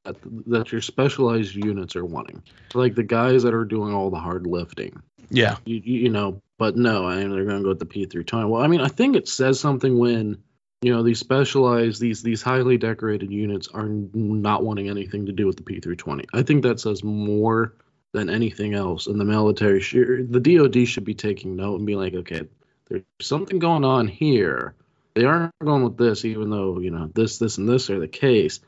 that your specialized units are wanting. Like the guys that are doing all the hard lifting. Yeah, You, you, you know, but no, I mean they're going to go with the P320. Well, I mean I think it says something when you know these specialized these these highly decorated units are not wanting anything to do with the P320. I think that says more than anything else. And the military, should, er, the DoD should be taking note and be like, okay, there's something going on here. They aren't going with this, even though you know this, this, and this are the case.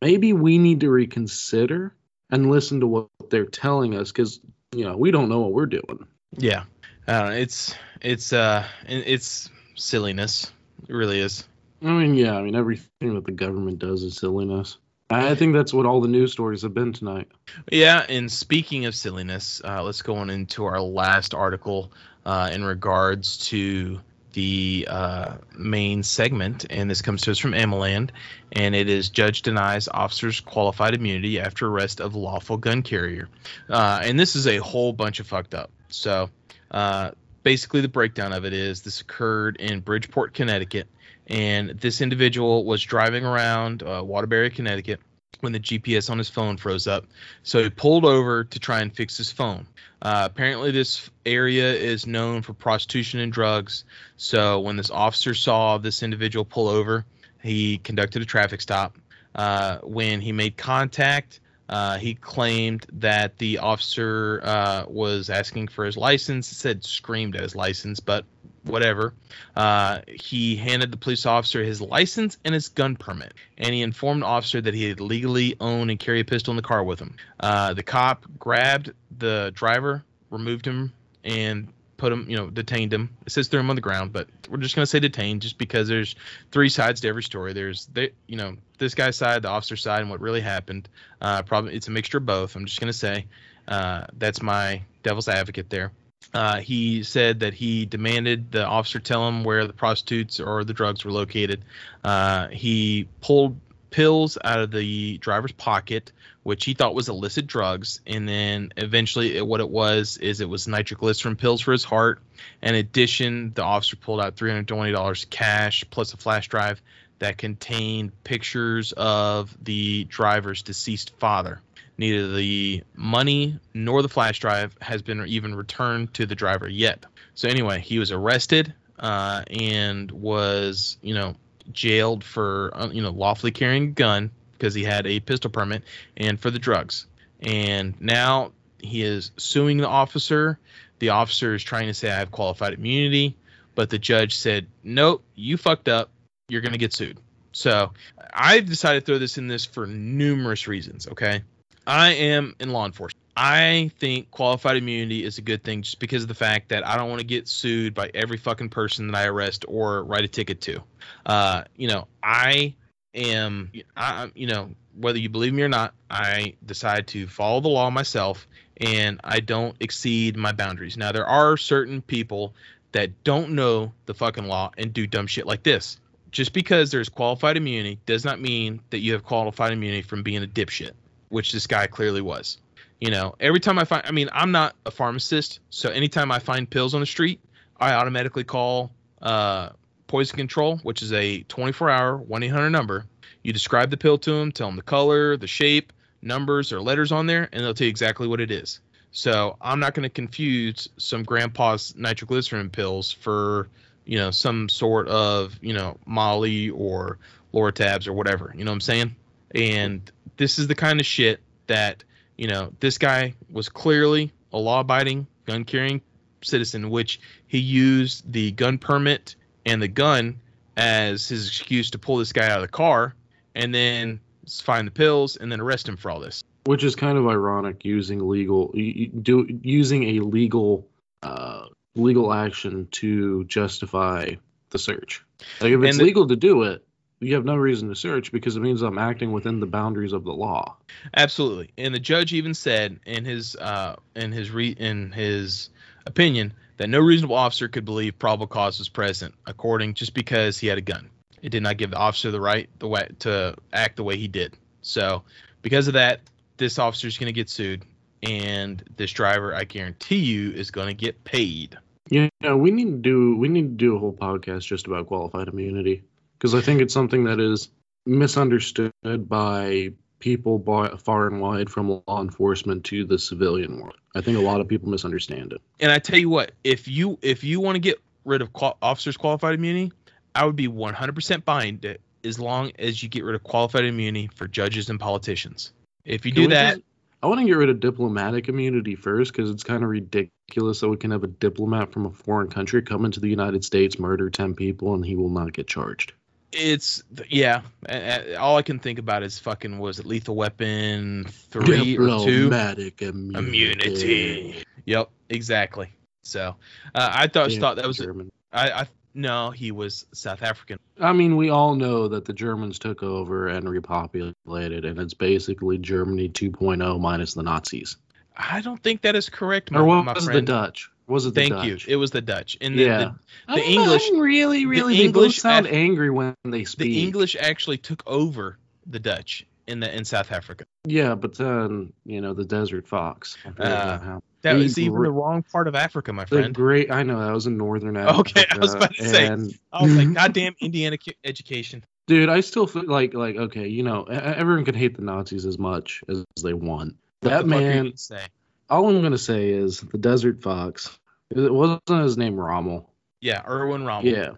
Maybe we need to reconsider and listen to what they're telling us because you know we don't know what we're doing. yeah. I don't know. It's it's uh it's silliness. It really is. I mean, yeah, I mean everything that the government does is silliness. I think that's what all the news stories have been tonight. Yeah, and speaking of silliness, uh, let's go on into our last article uh, in regards to the uh, main segment, and this comes to us from AmmoLand, and it is Judge denies officers qualified immunity after arrest of lawful gun carrier, uh, and this is a whole bunch of fucked up. So, uh, basically, the breakdown of it is this occurred in Bridgeport, Connecticut, and this individual was driving around uh, Waterbury, Connecticut, when the GPS on his phone froze up. So he pulled over to try and fix his phone. Uh, apparently, this area is known for prostitution and drugs. So when this officer saw this individual pull over, he conducted a traffic stop. Uh, when he made contact, uh, he claimed that the officer uh, was asking for his license. It said screamed at his license, but whatever. Uh, he handed the police officer his license and his gun permit, and he informed the officer that he had legally owned and carry a pistol in the car with him. Uh, the cop grabbed the driver, removed him, and put him, you know, detained him. It says threw him on the ground, but we're just gonna say detained, just because there's three sides to every story. There's, they, you know, this guy's side, the officer's side, and what really happened. Uh, probably it's a mixture of both. I'm just gonna say uh, that's my devil's advocate there. Uh, he said that he demanded the officer tell him where the prostitutes or the drugs were located. Uh, he pulled pills out of the driver's pocket, which he thought was illicit drugs, and then eventually it, what it was is it was nitroglycerin pills for his heart. In addition, the officer pulled out $320 cash plus a flash drive that contained pictures of the driver's deceased father. Neither the money nor the flash drive has been even returned to the driver yet. So anyway, he was arrested uh, and was, you know, jailed for, uh, you know, lawfully carrying a gun because he had a pistol permit and for the drugs. And now he is suing the officer. The officer is trying to say I have qualified immunity, but the judge said, "Nope, you fucked up. You're going to get sued." So, I've decided to throw this in this for numerous reasons, okay? I am in law enforcement. I think qualified immunity is a good thing just because of the fact that I don't want to get sued by every fucking person that I arrest or write a ticket to. Uh, you know, I am, I, you know, whether you believe me or not, I decide to follow the law myself and I don't exceed my boundaries. Now, there are certain people that don't know the fucking law and do dumb shit like this. Just because there's qualified immunity does not mean that you have qualified immunity from being a dipshit, which this guy clearly was. You know, every time I find, I mean, I'm not a pharmacist, so anytime I find pills on the street, I automatically call uh, Poison Control, which is a 24 hour 1 800 number. You describe the pill to them, tell them the color, the shape, numbers, or letters on there, and they'll tell you exactly what it is. So I'm not going to confuse some grandpa's nitroglycerin pills for, you know, some sort of, you know, Molly or Lortabs or whatever. You know what I'm saying? And this is the kind of shit that, you know, this guy was clearly a law abiding, gun carrying citizen, which he used the gun permit and the gun as his excuse to pull this guy out of the car. And then find the pills, and then arrest him for all this. Which is kind of ironic using legal do using a legal legal action to justify the search. Like if it's the, legal to do it, you have no reason to search because it means I'm acting within the boundaries of the law. Absolutely, and the judge even said in his uh, in his re- in his opinion that no reasonable officer could believe probable cause was present, according just because he had a gun. It did not give the officer the right the way to act the way he did. So, because of that, this officer is going to get sued, and this driver, I guarantee you, is going to get paid. Yeah, we need to do we need to do a whole podcast just about qualified immunity because I think it's something that is misunderstood by people by, far and wide from law enforcement to the civilian world. I think a lot of people misunderstand it. And I tell you what, if you if you want to get rid of qual- officers qualified immunity, I would be 100% behind it as long as you get rid of qualified immunity for judges and politicians. If you Can do that, just, I want to get rid of diplomatic immunity first because it's kind of ridiculous that we can have a diplomat from a foreign country come into the United States, murder 10 people, and he will not get charged. It's yeah. All I can think about is fucking was it Lethal Weapon three or two? Diplomatic immunity. immunity. Yep, exactly. So uh, I thought yeah, thought that was German. I, I no, he was South African. I mean, we all know that the Germans took over and repopulated, and it's basically Germany 2.0 minus the Nazis. I don't think that is correct. My, or what was friend. the Dutch? Was it? Thank Dutch? you. It was the Dutch. And the, yeah. the, the English really, really the English sound angry when they speak. The English actually took over the Dutch in the in South Africa. Yeah, but then you know the desert fox. Uh, that was even the wrong part of Africa, my friend. great, I know that was in northern Africa. Okay, I was about to say. And, I was like, goddamn Indiana education. Dude, I still feel like like okay, you know, everyone can hate the Nazis as much as they want. What that man. All I'm gonna say is the desert fox. It wasn't his name Rommel. Yeah, Erwin Rommel. Yeah.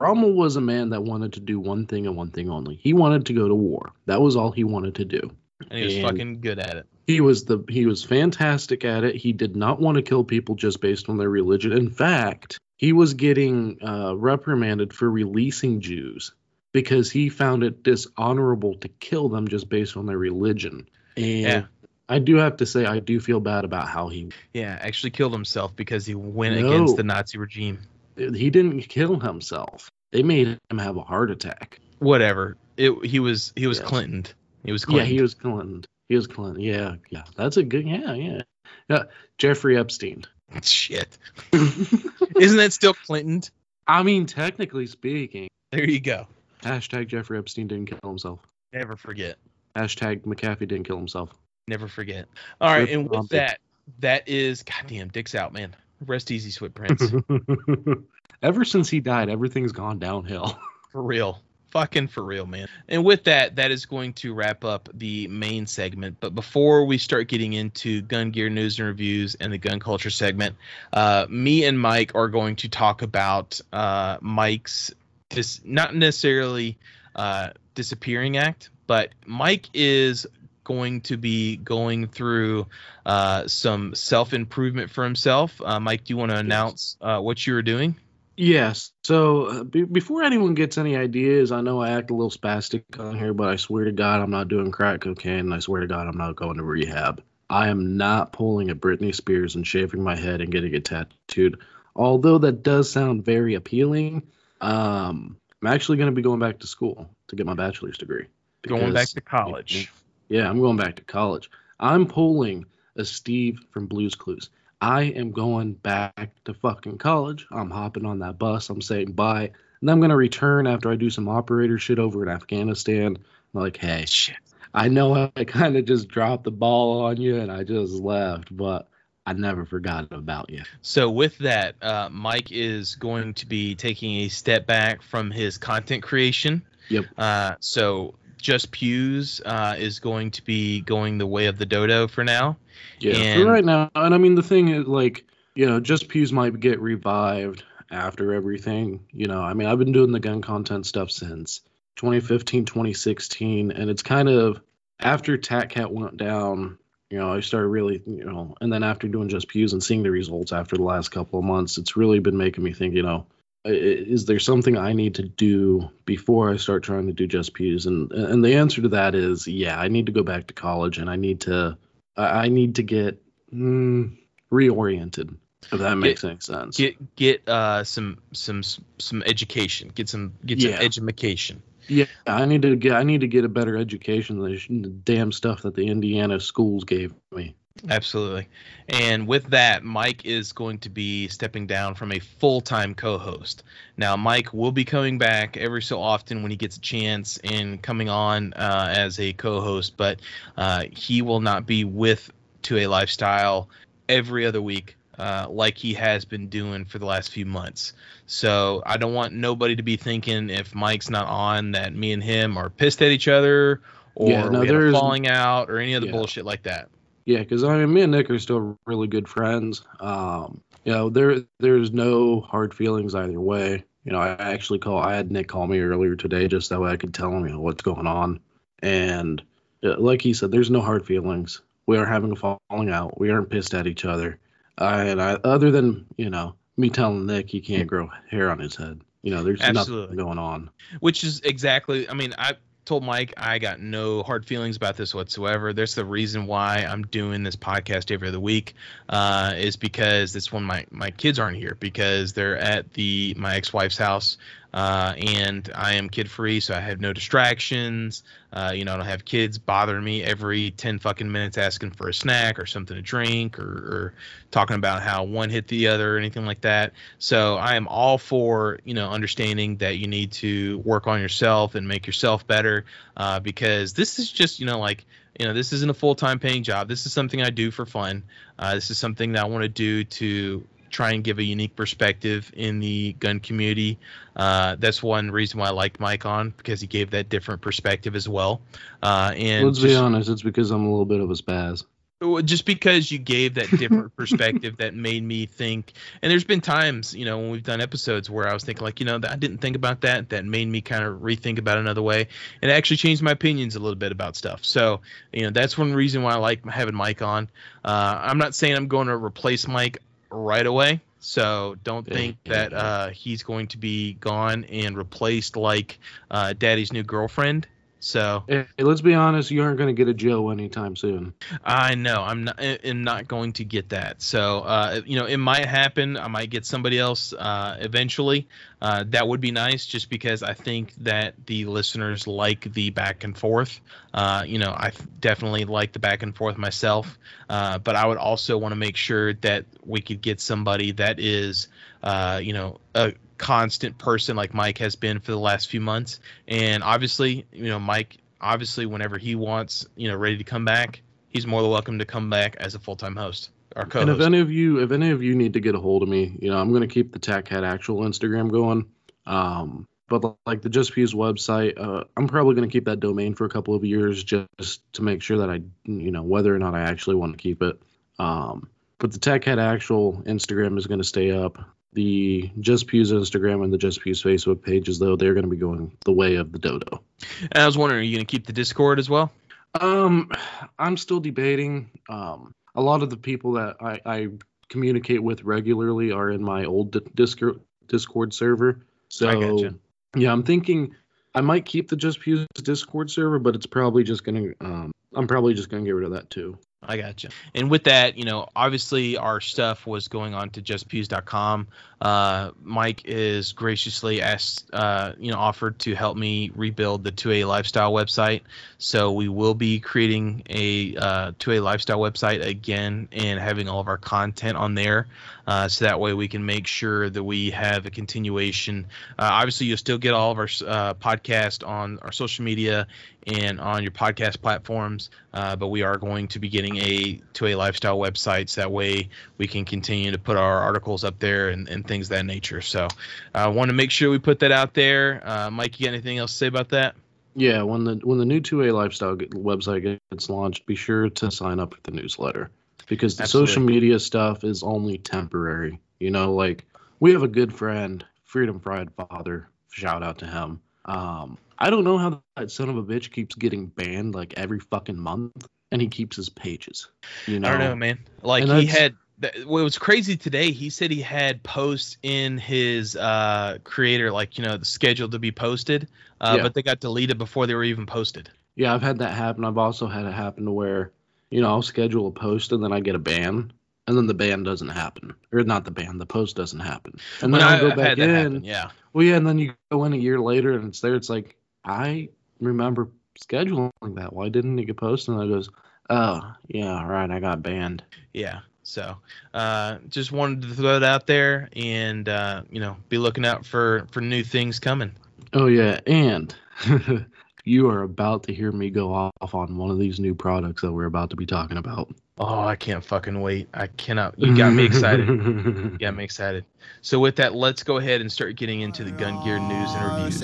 Rommel was a man that wanted to do one thing and one thing only. He wanted to go to war. That was all he wanted to do. And he was and fucking good at it. He was the he was fantastic at it. He did not want to kill people just based on their religion. In fact, he was getting uh, reprimanded for releasing Jews because he found it dishonorable to kill them just based on their religion. And yeah. I do have to say, I do feel bad about how he. Yeah, actually killed himself because he went no, against the Nazi regime. He didn't kill himself. They made him have a heart attack. Whatever. It, he was he was yes. Clinton. He was. Yeah, he was Clinton. He was Clinton. Yeah, yeah. That's a good. Yeah, yeah. Yeah. Jeffrey Epstein. Shit. Isn't that still Clinton? I mean, technically speaking. There you go. Hashtag Jeffrey Epstein didn't kill himself. Never forget. Hashtag McAfee didn't kill himself. Never forget. All right, and with that, that is goddamn Dick's out, man. Rest easy, Sweat Prince. Ever since he died, everything's gone downhill. For real. Fucking for real, man. And with that, that is going to wrap up the main segment. But before we start getting into gun gear news and reviews and the gun culture segment, uh, me and Mike are going to talk about uh, Mike's dis- not necessarily uh, disappearing act, but Mike is going to be going through uh, some self improvement for himself. Uh, Mike, do you want to announce uh, what you are doing? Yes. So uh, be- before anyone gets any ideas, I know I act a little spastic on here, but I swear to God, I'm not doing crack cocaine. I swear to God, I'm not going to rehab. I am not pulling a Britney Spears and shaving my head and getting it tattooed. Although that does sound very appealing, um, I'm actually going to be going back to school to get my bachelor's degree. Because, going back to college. Yeah, I'm going back to college. I'm pulling a Steve from Blues Clues. I am going back to fucking college. I'm hopping on that bus. I'm saying bye. And I'm going to return after I do some operator shit over in Afghanistan. I'm like, hey, shit. I know I kind of just dropped the ball on you and I just left, but I never forgot about you. So with that, uh, Mike is going to be taking a step back from his content creation. Yep. Uh, so just Pews uh, is going to be going the way of the dodo for now. Yeah, and, for right now. And I mean, the thing is, like, you know, just Pews might get revived after everything. You know, I mean, I've been doing the gun content stuff since 2015, 2016, and it's kind of after TatCat went down. You know, I started really, you know, and then after doing just Pews and seeing the results after the last couple of months, it's really been making me think, you know, is there something I need to do before I start trying to do just pews? And and the answer to that is yeah, I need to go back to college and I need to I need to get mm, reoriented. If that makes get, any sense. Get get uh some some some education. Get some get yeah. some education. Yeah, I need to get I need to get a better education than the damn stuff that the Indiana schools gave me. Absolutely. And with that, Mike is going to be stepping down from a full time co host. Now, Mike will be coming back every so often when he gets a chance and coming on uh, as a co host, but uh, he will not be with 2A Lifestyle every other week. Uh, like he has been doing for the last few months. So I don't want nobody to be thinking if Mike's not on that me and him are pissed at each other or yeah, no, we falling out or any other yeah. bullshit like that. Yeah, because I mean, me and Nick are still really good friends. Um, you know, there there's no hard feelings either way. You know, I actually call I had Nick call me earlier today just that way I could tell him you know what's going on, and like he said, there's no hard feelings. We are having a falling out. We aren't pissed at each other. Uh, and I, other than you know me telling Nick he can't grow hair on his head, you know, there's Absolutely. nothing going on. Which is exactly. I mean, I told Mike I got no hard feelings about this whatsoever. That's the reason why I'm doing this podcast every other week, uh, is because this one my my kids aren't here because they're at the my ex wife's house uh, and I am kid free, so I have no distractions. Uh, you know, I don't have kids bothering me every 10 fucking minutes asking for a snack or something to drink or, or, talking about how one hit the other or anything like that. So I am all for, you know, understanding that you need to work on yourself and make yourself better uh, because this is just, you know, like, you know, this isn't a full time paying job. This is something I do for fun. Uh, this is something that I want to do to try and give a unique perspective in the gun community. Uh, that's one reason why I like Mike on because he gave that different perspective as well. Uh, and let's just, be honest, it's because I'm a little bit of a spaz. Just because you gave that different perspective that made me think, and there's been times, you know, when we've done episodes where I was thinking, like, you know, I didn't think about that. That made me kind of rethink about another way, and it actually changed my opinions a little bit about stuff. So, you know, that's one reason why I like having Mike on. Uh, I'm not saying I'm going to replace Mike right away. So don't think that uh, he's going to be gone and replaced like uh, Daddy's new girlfriend. So hey, let's be honest, you aren't going to get a Joe anytime soon. I know I'm not. I'm not going to get that. So uh, you know, it might happen. I might get somebody else uh, eventually. Uh, that would be nice, just because I think that the listeners like the back and forth. Uh, you know, I definitely like the back and forth myself. Uh, but I would also want to make sure that we could get somebody that is, uh, you know, a constant person like Mike has been for the last few months. And obviously, you know, Mike, obviously, whenever he wants, you know, ready to come back, he's more than welcome to come back as a full time host. Our co And if any of you, if any of you need to get a hold of me, you know, I'm going to keep the Tech Hat actual Instagram going. Um, but like the Just Pews website, uh, I'm probably going to keep that domain for a couple of years just to make sure that I, you know, whether or not I actually want to keep it. Um, but the Tech Hat actual Instagram is going to stay up the Just Pews Instagram and the Just Pews Facebook pages, though, they're going to be going the way of the dodo. And I was wondering, are you going to keep the Discord as well? Um, I'm still debating. Um, a lot of the people that I, I communicate with regularly are in my old Discord Discord server. So yeah, I'm thinking I might keep the Just Pews Discord server, but it's probably just gonna um, I'm probably just gonna get rid of that too. I got you. And with that, you know, obviously our stuff was going on to justpews.com. Uh, Mike is graciously asked, uh, you know, offered to help me rebuild the 2A lifestyle website. So we will be creating a uh, 2A lifestyle website again and having all of our content on there. Uh, so that way we can make sure that we have a continuation. Uh, obviously, you'll still get all of our uh, podcast on our social media and on your podcast platforms, but we are going to be getting a 2A lifestyle website. So that way we can continue to put our articles up there and, and things that nature. So I uh, want to make sure we put that out there. Uh, Mike, you got anything else to say about that? Yeah, when the when the new 2A lifestyle website gets launched, be sure to sign up for the newsletter because the Absolutely. social media stuff is only temporary. You know, like we have a good friend, Freedom Fried Father. Shout out to him. Um, I don't know how that son of a bitch keeps getting banned like every fucking month, and he keeps his pages. You know, I don't know, man. Like he had that, what was crazy today, he said he had posts in his uh, creator, like you know, the schedule to be posted, uh, Yeah. but they got deleted before they were even posted. Yeah, I've had that happen. I've also had it happen to where, you know, I'll schedule a post and then I get a ban, and then the ban doesn't happen, or not the ban, the post doesn't happen, and then When I- go I've back in. happen, yeah. Well, yeah, and then you go in a year later and it's there. It's like I remember scheduling that. Why didn't it get posted? And I goes, oh yeah, right, I got banned. Yeah. So, uh, just wanted to throw it out there, and uh, you know, be looking out for for new things coming. Oh yeah, and you are about to hear me go off on one of these new products that we're about to be talking about. Oh, I can't fucking wait! I cannot. You got me excited. You got me excited. So with that, let's go ahead and start getting into the gun gear news and reviews.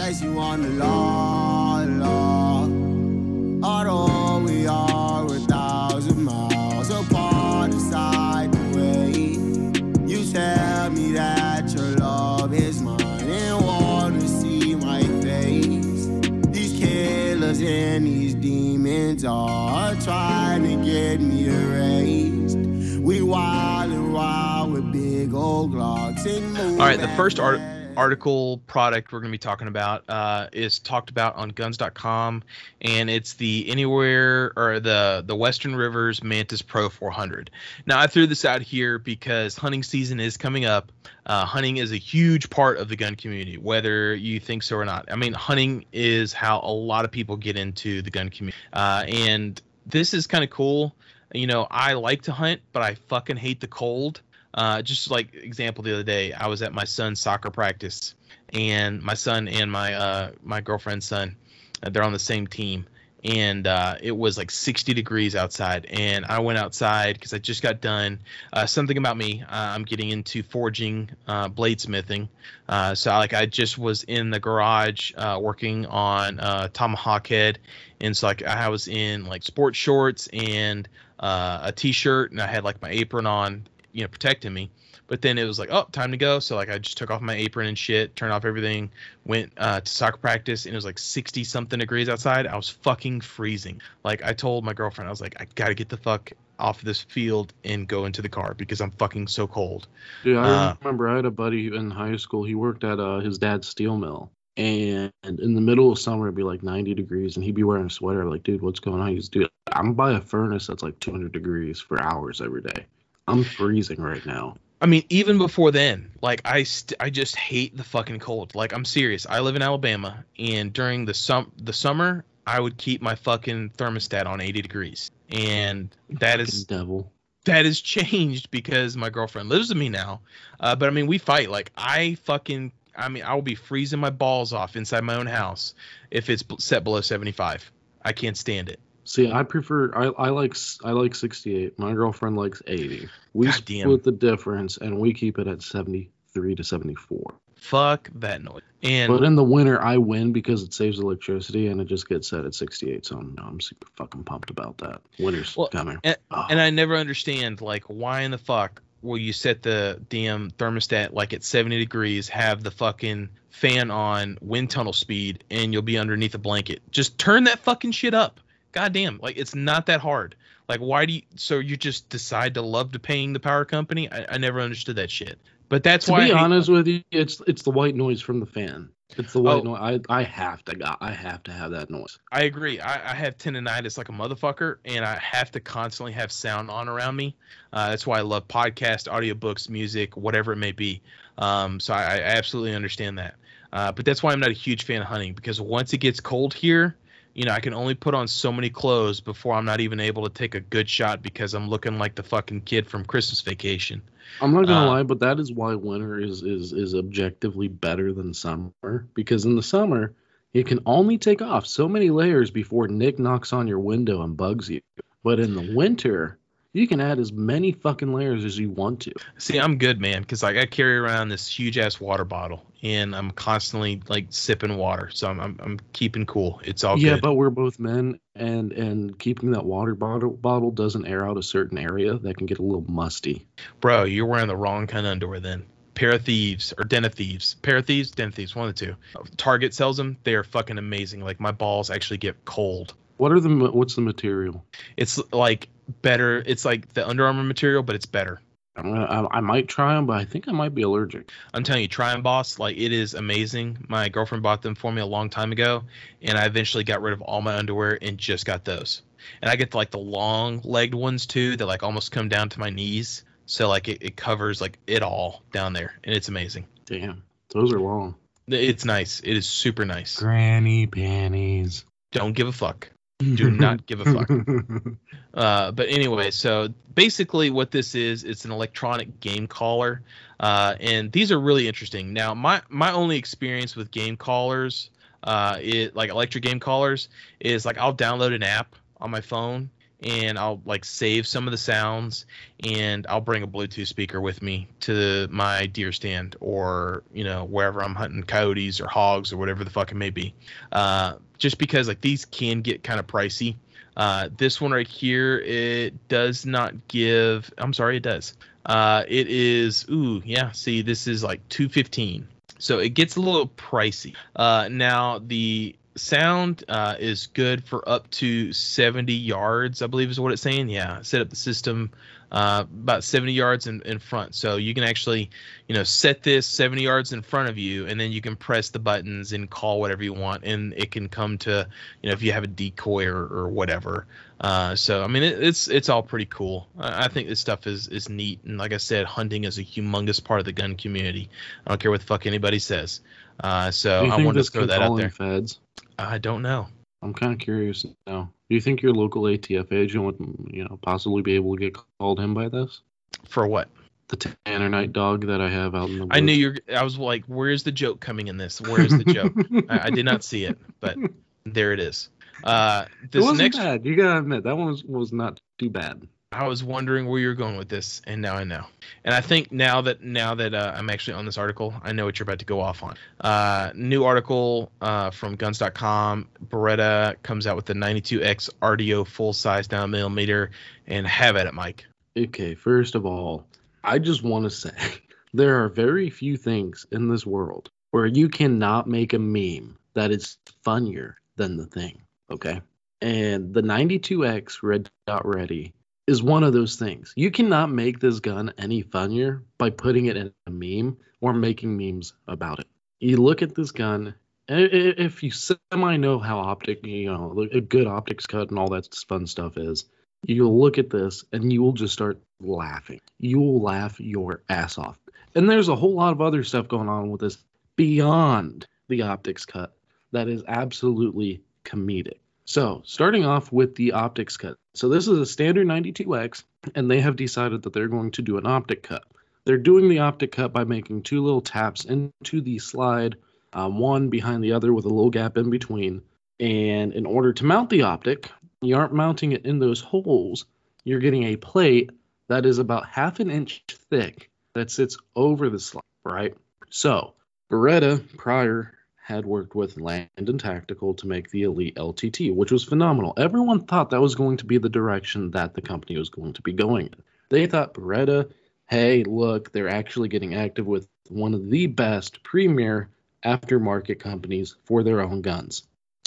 All right, the first art- article product we're going to be talking about uh, is talked about on guns.com and it's the anywhere or the the western rivers mantis pro 400 now i threw this out here because hunting season is coming up. Uh, hunting is a huge part of the gun community whether you think so or not. I mean hunting is how a lot of people get into the gun community uh, and this is kind of cool. You know i like to hunt but i fucking hate the cold uh, just like example the other day, I was at my son's soccer practice, and my son and my uh, my girlfriend's son, uh, they're on the same team, and uh, it was like 60 degrees outside, and I went outside because I just got done. Uh, something about me, uh, I'm getting into forging, uh, bladesmithing, uh, so like I just was in the garage working on uh, tomahawk head, and so like I was in like sports shorts and a t-shirt, and I had like my apron on you know protecting me but then it was like oh time to go so like i just took off my apron and shit turned off everything went uh, to soccer practice and it was like 60 something degrees outside i was fucking freezing like i told my girlfriend i was like i gotta get the fuck off this field and go into the car because i'm fucking so cold Dude, I Uh, remember I had a buddy in high school. He worked at uh, his dad's steel mill, and in the middle of summer it'd be like 90 degrees, and he'd be wearing a sweater. I'm like, dude, what's going on? He's, dude, I'm by a furnace that's like 200 degrees for hours every day. I'm freezing right now. I mean, even before then, like I, st- I just hate the fucking cold. Like I'm serious. I live in Alabama, and during the sum the summer, I would keep my fucking thermostat on 80 degrees, and that is devil. that has changed because my girlfriend lives with me now. Uh, but I mean, we fight. Like I fucking, I mean, I will be freezing my balls off inside my own house if it's set below 75. I can't stand it. See, I prefer. I, I like I like 68. My girlfriend likes 80. We God damn. split the difference, and we keep it at 73 to 74. Fuck that noise. And But in the winter, I win because it saves electricity, and it just gets set at 68. So I'm, I'm super fucking pumped about that. Winter's Well, coming. and- Oh. Ah. and I never understand like why in the fuck will you set the damn thermostat like at 70 degrees, have the fucking fan on wind tunnel speed, and you'll be underneath a blanket. Just turn that fucking shit up. God damn, like it's not that hard. Like why do you so you just decide to love to paying the power company? I, I never understood that shit. But that's to why be I hate- honest with you, it's it's the white noise from the fan. It's the white Oh. noise. I I have to got I have to have that noise. I agree. I, I have tinnitus like a motherfucker, and I have to constantly have sound on around me. Uh, that's why I love podcasts, audiobooks, music, whatever it may be. Um, so I, I absolutely understand that. Uh, but that's why I'm not a huge fan of hunting because once it gets cold here, you know, I can only put on so many clothes before I'm not even able to take a good shot because I'm looking like the fucking kid from Christmas Vacation. I'm not gonna Uh, lie, but that is why winter is is is objectively better than summer because in the summer you can only take off so many layers before Nick knocks on your window and bugs you. But in the winter, you can add as many fucking layers as you want to. See, I'm good, man, because like I carry around this huge ass water bottle, and I'm constantly like sipping water, so I'm I'm, I'm keeping cool. It's all good. yeah, good. but we're both men, and and keeping that water bottle bottle doesn't air out a certain area that can get a little musty. Bro, you're wearing the wrong kind of underwear then. Pair of Thieves or Den of Thieves. Pair of Thieves, Den of Thieves, one of the two. Target sells them. They are fucking amazing. Like my balls actually get cold. What are the what's the material? It's like better. It's like the Under Armour material, but it's better. I'm gonna, I, I might try them, but I think I might be allergic. I'm telling you, try 'em, boss. Like it is amazing. My girlfriend bought them for me a long time ago, and I eventually got rid of all my underwear and just got those. And I get like the long legged ones too, that like almost come down to my knees. So like it, it covers like it all down there, and it's amazing. Damn, those are long. It's nice. It is super nice. Granny panties. Don't give a fuck. Do not give a fuck. Uh, but anyway, so basically what this is, it's an electronic game caller, uh, and these are really interesting. Now, my my only experience with game callers, uh, it like electric game callers, is like I'll download an app on my phone and I'll like save some of the sounds and I'll bring a Bluetooth speaker with me to my deer stand or you know wherever I'm hunting coyotes or hogs or whatever the fuck it may be. Uh, just because like these can get kind of pricey. Uh, this one right here, it does not give. I'm sorry, it does. Uh, it is. Ooh, yeah. See, this is like 215. So it gets a little pricey. Uh, now the sound uh, is good for up to 70 yards, I believe is what it's saying. Yeah, set up the system uh, about 70 yards in, in front. So you can actually, you know, set this 70 yards in front of you, and then you can press the buttons and call whatever you want, and it can come to, you know, if you have a decoy or, or whatever. Uh, so I mean, it, it's it's all pretty cool. I, I think this stuff is is neat, and like I said, hunting is a humongous part of the gun community. I don't care what the fuck anybody says. Uh, so I wanted to throw that out there. Feds. I don't know. I'm kind of curious now. Do you think your local ATF agent would, you know, possibly be able to get called in by this? For what? The Tannerite dog that I have out in the I knew you're. I was like, "Where's the joke coming in this? Where's the joke?" I, I did not see it, but there it is. Uh, It this wasn't next, bad. You gotta admit that one was, was not too bad. I was wondering where you're going with this, and now I know. And I think now that now that uh, I'm actually on this article, I know what you're about to go off on. Uh, new article uh, from Guns.com. Beretta comes out with the 92X RDO full size down millimeter, and have at it, Mike. Okay, first of all, I just want to say there are very few things in this world where you cannot make a meme that is funnier than the thing. Okay. And the 92X Red Dot Ready is one of those things. You cannot make this gun any funnier by putting it in a meme or making memes about it. You look at this gun, if you semi know how optic, you know, a good optics cut and all that fun stuff is, you'll look at this and you will just start laughing. You will laugh your ass off. And there's a whole lot of other stuff going on with this beyond the optics cut that is absolutely comedic. So, starting off with the optics cut. So, this is a standard 92X, and they have decided that they're going to do an optic cut. They're doing the optic cut by making two little taps into the slide, um, one behind the other with a little gap in between. And in order to mount the optic, you aren't mounting it in those holes. You're getting a plate that is about half an inch thick that sits over the slide, right? So, Beretta prior had worked with Langdon Tactical to make the Elite LTT, which was phenomenal. Everyone thought that was going to be the direction that the company was going to be going in. They thought Beretta, hey, look, they're actually getting active with one of the best premier aftermarket companies for their own guns.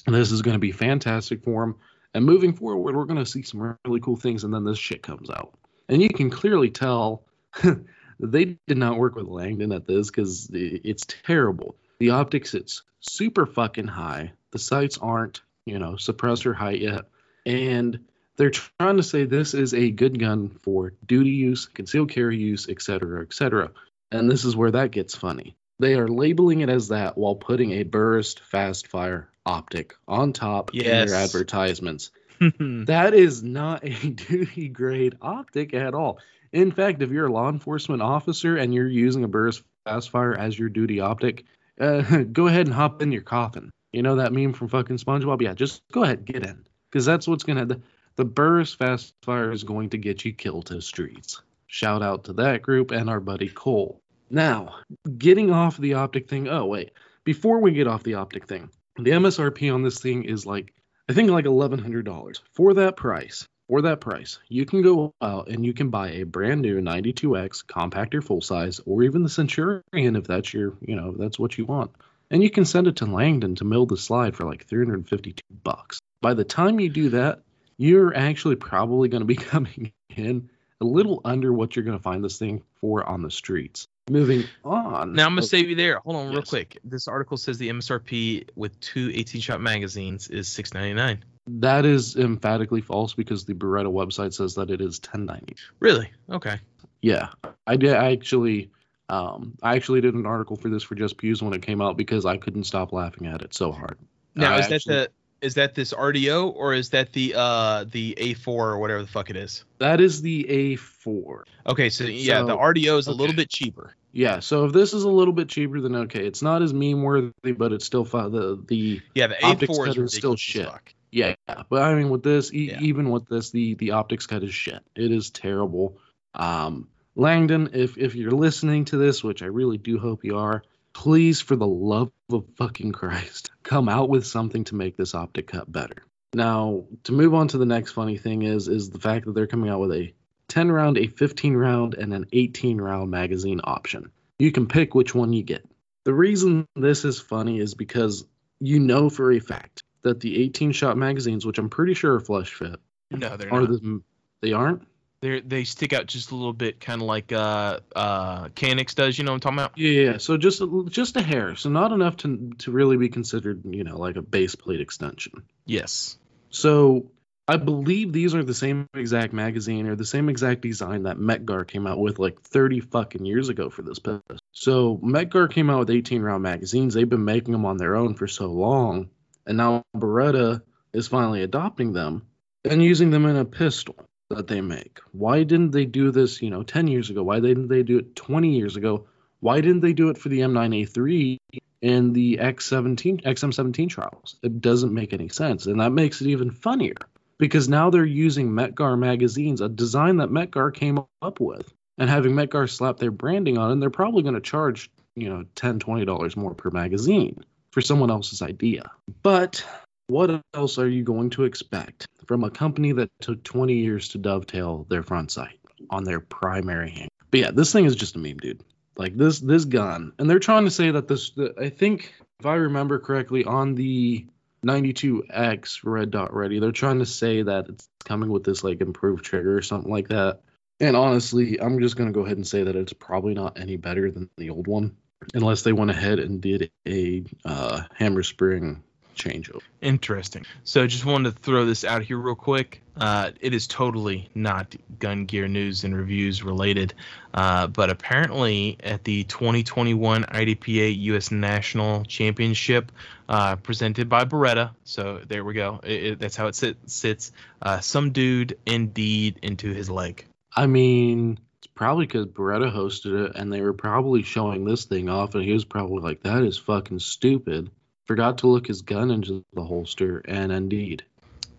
This is going to be fantastic for them. And moving forward, we're going to see some really cool things, and then this shit comes out. And you can clearly tell they did not work with Langdon at this because it's terrible. The optics, it's super fucking high. The sights aren't, you know, suppressor height yet. And they're trying to say this is a good gun for duty use, concealed carry use, etc., etc. And this is where that gets funny. They are labeling it as that while putting a Burris FastFire optic on top in their advertisements. That is not a duty grade optic at all. In fact, if you're a law enforcement officer and you're using a burst fast fire as your duty optic, uh, go ahead and hop in your coffin. You know that meme from fucking SpongeBob? Yeah, just go ahead, get in, because that's what's gonna. The, the Burris FastFire is going to get you killed to streets. Shout out to that group and our buddy Cole. Now, getting off the optic thing. Oh wait, before we get off the optic thing, the MSRP on this thing is like I think like eleven hundred dollars. For that price, for that price, you can go out and you can buy a brand new 92X compact or full size, or even the Centurion if that's your, you know, that's what you want. And you can send it to Langdon to mill the slide for like 352 bucks. By the time you do that, you're actually probably going to be coming in a little under what you're going to find this thing for on the streets. Moving on. Now I'm gonna save you there. Hold on, real quick. This article says the MSRP with two 18 shot magazines is 6.99. that is emphatically false because the Beretta website says that it is 1090. Really? Okay. Yeah, I did. I actually, um, I actually did an article for this for Just Pews when it came out because I couldn't stop laughing at it so hard. Now I is that the is that this RDO or is that the uh the A4 or whatever the fuck it is? That is the A4. Okay, so yeah, the RDO is a little bit cheaper. Yeah, so if this is a little bit cheaper, then okay, it's not as meme worthy, but it's still fi- the the Yeah, the Optics A4 is is still shit. fuck. Yeah. But I mean, with this, e- Yeah. even with this, the the optics cut is shit. It is terrible. Um, Langdon, if if you're listening to this, which I really do hope you are, please, for the love of fucking Christ, come out with something to make this optic cut better. Now, to move on to the next funny thing is is the fact that they're coming out with a 10 round, a 15 round, and an 18 round magazine option. You can pick which one you get. The reason this is funny is because you know for a fact that the 18 shot magazines, which I'm pretty sure are flush fit, No, they're are not. the they aren't. They they stick out just a little bit, kind of like uh uh Canik's does. You know what I'm talking about? Yeah, yeah. So just a, just a hair, so not enough to to really be considered, you know, like a base plate extension. Yes. So I believe these are the same exact magazine or the same exact design that Mec-Gar came out with like 30 fucking years ago for this pistol. So Mec-Gar came out with 18 round magazines. They've been making them on their own for so long, and now Beretta is finally adopting them and using them in a pistol that they make. Why didn't they do this, you know, 10 years ago? Why didn't they do it 20 years ago? Why didn't they do it for the M9A3 and the X17 XM17 trials? It doesn't make any sense, and that makes it even funnier because now they're using Mec-Gar magazines, a design that Mec-Gar came up with, and having Mec-Gar slap their branding on, and they're probably going to charge, you know, 10 $20 more per magazine for someone else's idea. But what else are you going to expect from a company that took 20 years to dovetail their front sight on their primary hand? But yeah, this thing is just a meme, dude. Like this this gun, and they're trying to say that this. The, I think if I remember correctly, on the 92X Red Dot Ready, they're trying to say that it's coming with this like improved trigger or something like that. And honestly, I'm just gonna go ahead and say that it's probably not any better than the old one, unless they went ahead and did a uh, hammer spring changeover. Interesting. So just wanted to throw this out here real quick. Uh, it is totally not gun gear news and reviews related, uh, but apparently at the 2021 IDPA U.S. National Championship uh, presented by Beretta, so there we go. It, it- that's how it sit, sits. Uh, some dude ND'd into his leg. I mean, probably because Beretta hosted it, and they were probably showing this thing off, and he was probably like, "That is fucking stupid." Forgot to look his gun into the holster, and ND'd.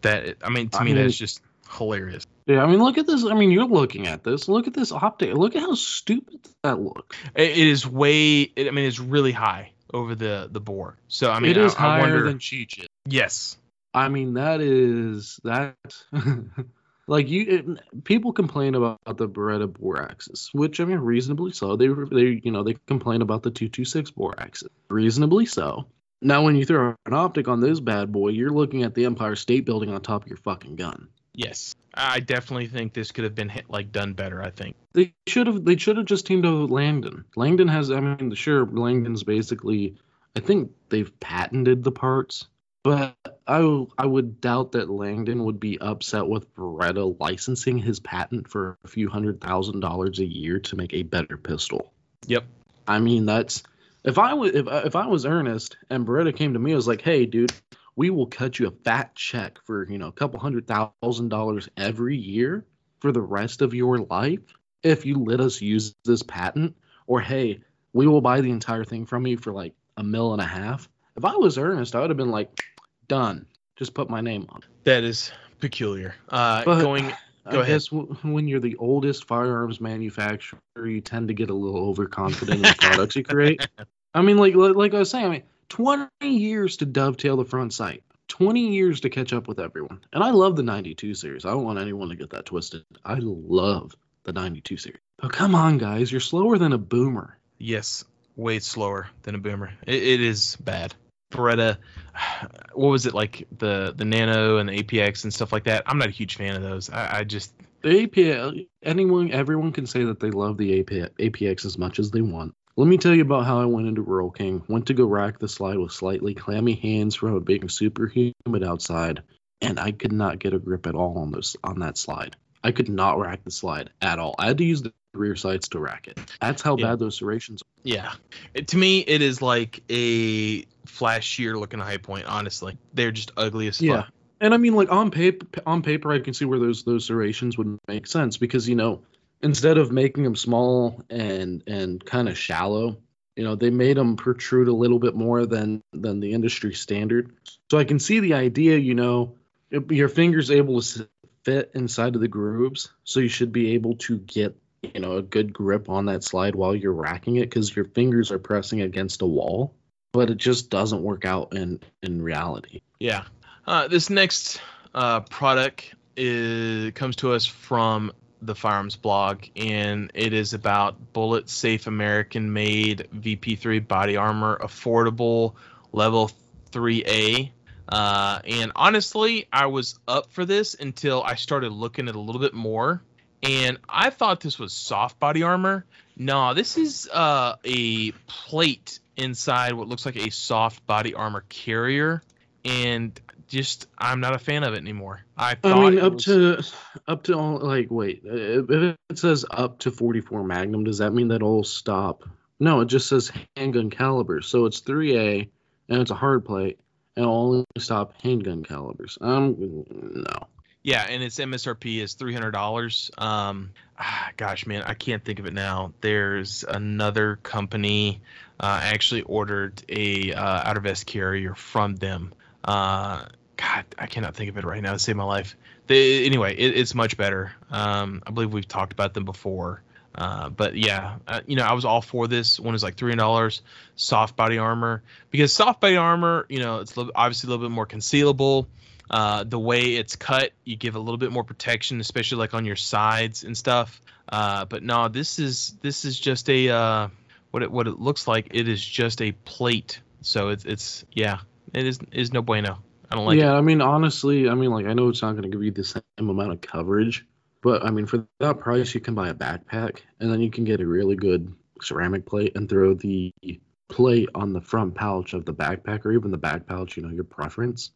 That I mean, to I me, mean- that's just hilarious. Yeah, I mean, look at this. I mean, you're looking at this. Look at this optic. Look at how stupid that looks. It, it is way. It, I mean, it's really high over the the bore. So I mean, it is I, I higher wonder, than Cheech. Yes. I mean, that is that. like you, it, people complain about the Beretta bore axis, which I mean, reasonably so. They they you know they complain about the two two six bore axis, reasonably so. Now, when you throw an optic on this bad boy, you're looking at the Empire State Building on top of your fucking gun. Yes, I definitely think this could have been hit, like done better. I think. They should have. They should have just teamed up with Langdon. Langdon has. I mean, sure, Langdon's basically. I think they've patented the parts, but I I would doubt that Langdon would be upset with Beretta licensing his patent for a few hundred thousand dollars a year to make a better pistol. Yep. I mean, that's if I was if if I was Ernest and Beretta came to me, I was like, hey, dude, we will cut you a fat check for you know a couple hundred thousand dollars every year for the rest of your life if you let us use this patent. Or hey, we will buy the entire thing from you for like a mil and a half. If I was Ernest, I would have been like, done. Just put my name on. That is peculiar. Uh, But- going. I Go ahead. guess w- when you're the oldest firearms manufacturer, you tend to get a little overconfident in the products you create. I mean, like like like I was saying, I mean, 20 years to dovetail the front sight, 20 years to catch up with everyone. And I love the 92 series. I don't want anyone to get that twisted. I love the 92 series. But come on, guys, you're slower than a boomer. Yes, way slower than a boomer. It, it is bad. Beretta, what was it like the the Nano and the APX and stuff like that? I'm not a huge fan of those. I, I just The APX, anyone, everyone can say that they love the APX, APX as much as they want. Let me tell you about how I went into Rural King. Went to go rack the slide with slightly clammy hands from it being super humid outside, and I could not get a grip at all on those on that slide. I could not rack the slide at all. I had to use the rear sides to rack it. That's how Yeah. bad those serrations are. Yeah. It, to me, it is like a flashier looking Hi-Point. Honestly, they're just ugly as fuck. Yeah. And I mean, like on paper, on paper, I can see where those those serrations would make sense because you know, instead of making them small and and kind of shallow, you know, they made them protrude a little bit more than than the industry standard. So I can see the idea. You know, your fingers able to fit inside of the grooves, so you should be able to get you know a good grip on that slide while you're racking it because your fingers are pressing against a wall. But it just doesn't work out in in reality. Yeah. Uh, this next uh, product is comes to us from the Firearms blog, and it is about bullet safe American made VP3 body armor, affordable level 3A. Uh, and honestly, I was up for this until I started looking at a little bit more, and I thought this was soft body armor. No, this is uh, a plate inside what looks like a soft body armor carrier and just I'm not a fan of it anymore. I thought I mean, up was- to up to all- like wait, uh, if it says up to 44 Magnum, does that mean that it'll stop? No, it just says handgun caliber, so it's 3A and it's a hard plate, and it'll only stop handgun calibers. Um, no. Yeah, and its MSRP is three hundred dollars. Um, ah, gosh, man, I can't think of it now. There's another company. Uh, I actually ordered a uh, outer vest carrier from them. Uh, God, I cannot think of it right now to save my life. They, anyway, it, it's much better. Um, I believe we've talked about them before. Uh, but yeah, uh, you know, I was all for this. One is like three hundred dollars, soft body armor, because soft body armor, you know, it's obviously a little bit more concealable. Uh, the way it's cut, you give a little bit more protection, especially like on your sides and stuff. Uh, but no, this is this is just a uh, what it what it looks like. It is just a plate. So it's it's yeah, it is is no bueno. I don't like yeah, it. I mean, honestly, I mean, like, I know it's not going to give you the same amount of coverage, but I mean, for that price, you can buy a backpack, and then you can get a really good ceramic plate and throw the plate on the front pouch of the backpack, or even the back pouch, you know, your preference.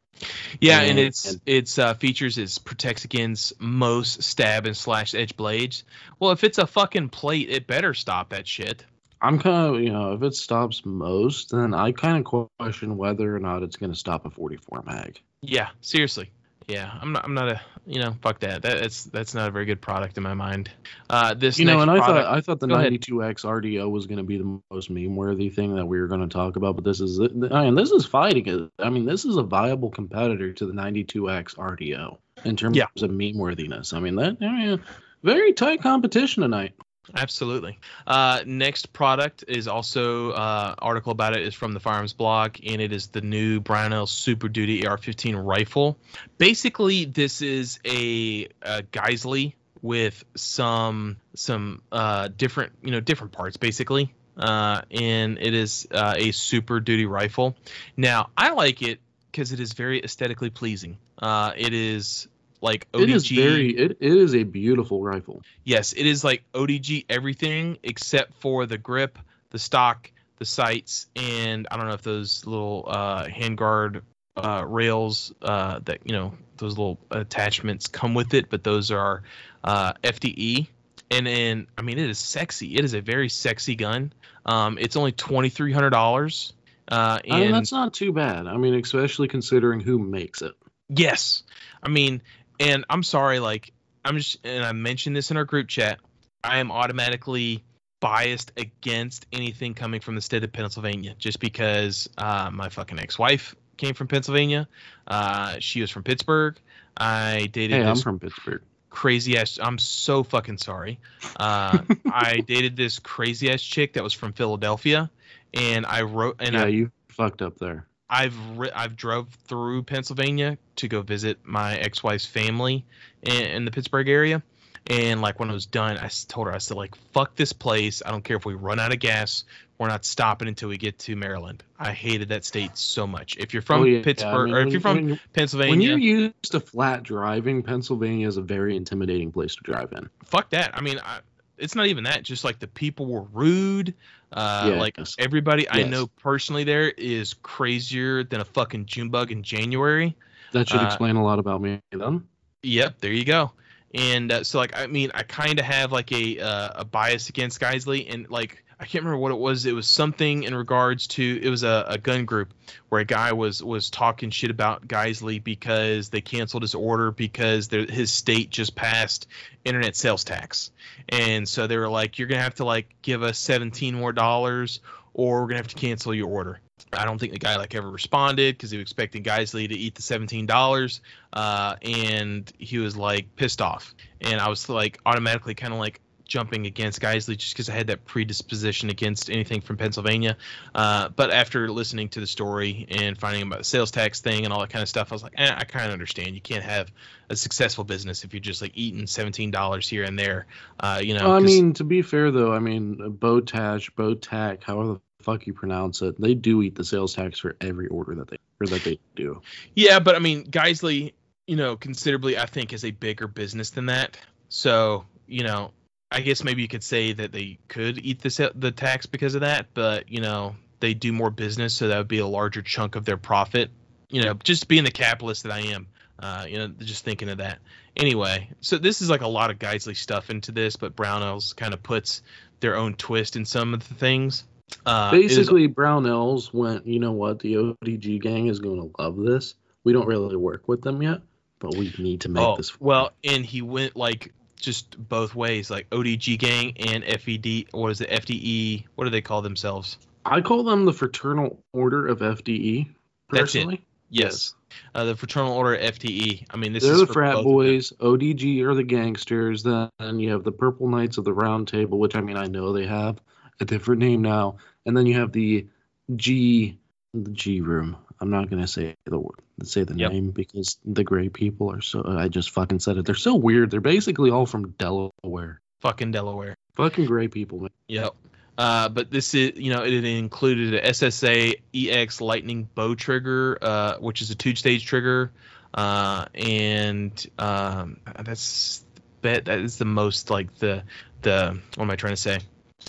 Yeah, and and- its and- its uh, features is protects against most stab and slash edge blades. Well, if it's a fucking plate, it better stop that shit. I'm kind of, you know, if it stops most, then I kind of question whether or not it's going to stop a 44 mag. Yeah, seriously. Yeah, I'm not. I'm not a. You know, fuck that. that that's that's not a very good product in my mind. Uh, this You know, and I product, thought I thought the 92X RDO was going to be the most meme-worthy thing that we were going to talk about, but this is, I mean, this is fighting it. I mean, this is a viable competitor to the 92X RDO in terms Yeah. of meme-worthiness. I mean, that, I mean, very tight competition tonight. Absolutely. Uh, next product is also uh, article about it is from the Firearms blog, and it is the new Brownell Super Duty AR-15 rifle. Basically, this is a, a Geissele with some some uh, different you know different parts basically, uh, and it is uh, a Super Duty rifle. Now, I like it because it is very aesthetically pleasing. Uh, it is like ODG. It is very, it, it is a beautiful rifle. Yes, it is like ODG everything except for the grip, the stock, the sights, and I don't know if those little uh, handguard uh, rails uh, that you know those little attachments come with it, but those are uh, FDE. And then I mean it is sexy. It is a very sexy gun. Um, it's only twenty three hundred dollars. Uh, I mean, and that's not too bad. I mean, especially considering who makes it. Yes. I mean, and I'm sorry, like, I'm just, and I mentioned this in our group chat, I am automatically biased against anything coming from the state of Pennsylvania just because uh, my fucking ex wife came from Pennsylvania. Uh, she was from Pittsburgh. I dated Hey, I'm from Pittsburgh. crazy ass. I'm so fucking sorry. Uh, I dated this crazy ass chick that was from Philadelphia, and I wrote and yeah, I you fucked up there. I've ri- I've drove through Pennsylvania to go visit my ex-wife's family in, in the Pittsburgh area, and like when I was done, I told her I said like fuck this place. I don't care if we run out of gas. we're not stopping until we get to Maryland. I hated that state so much. If you're from Oh, yeah, Pittsburgh I mean, or if you're from when Pennsylvania, When you're used to flat driving, Pennsylvania is a very intimidating place to drive in. fuck that. I mean, I, it's not even that. Just like the people were rude. Uh, Yes. Like everybody I know personally there is crazier than a fucking June bug in January. That should Uh, explain a lot about me then. Yep, there you go. And uh, so, like, I mean, I kind of have like a uh, a bias against Geissele, and like, I can't remember what it was. It was something in regards to it was a, a gun group where a guy was was talking shit about Geissele because they canceled his order because his state just passed internet sales tax, and so they were like, you're gonna have to like give us 17 more dollars, or we're gonna have to cancel your order. I don't think the guy like ever responded because he was expecting Geissele to eat the seventeen dollars, uh, and he was like pissed off. And I was like automatically kind of like jumping against Geissele just because I had that predisposition against anything from Pennsylvania. Uh, but after listening to the story and finding about the sales tax thing and all that kind of stuff, I was like, eh, I kind of understand. You can't have a successful business if you're just like eating seventeen dollars here and there. Uh, you know, Well, I mean, to be fair though, I mean, Botash, Botac, however the fuck you pronounce it, they do eat the sales tax for every order that they or that they do. Yeah, but I mean, Geissele, you know, considerably, I think, is a bigger business than that. So, you know, I guess maybe you could say that they could eat the the tax because of that, but you know, they do more business, so that would be a larger chunk of their profit. You know, just being the capitalist that I am, uh, you know, just thinking of that. Anyway, so this is like a lot of Geissele stuff into this, but Brownells kind of puts their own twist in some of the things. Uh, it is- Basically, Brownells went, you know what, the ODG gang is going to love this. We don't really work with them yet, but we need to make oh, this. well, and he went like just both ways, like ODG gang and FED. What is it? FDE? What do they call themselves? I call them the Fraternal Order of FDE. That's it. Personally, Yes, uh, the Fraternal Order FTE. I mean, this they're is the for frat boys. ODG are the gangsters. Then you have the Purple Knights of the Round Table, which I mean I know they have a different name now. And then you have the G, the G Room. I'm not gonna say the word, say the Yep. name because the gray people are so. I just fucking said it. They're so weird. They're basically all from Delaware. Fucking Delaware. Fucking gray people, man. Yep. Uh, but this is, you know, it included a SSA EX Lightning bow trigger, uh, which is a two-stage trigger, uh, and um, that's bet that is the most like the the what am I trying to say?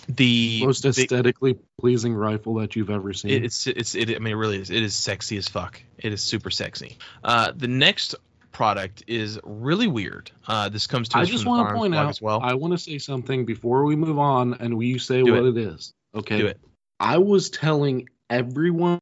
The Most the- aesthetically pleasing rifle that you've ever seen. It's it's it. I mean, it really is. It is sexy as fuck. It is super sexy. Uh, the next product is really weird. Uh, this comes to I us just want to point out. as well. I want to say something before we move on, and we say Do what it is. Okay. Do it. I was telling everyone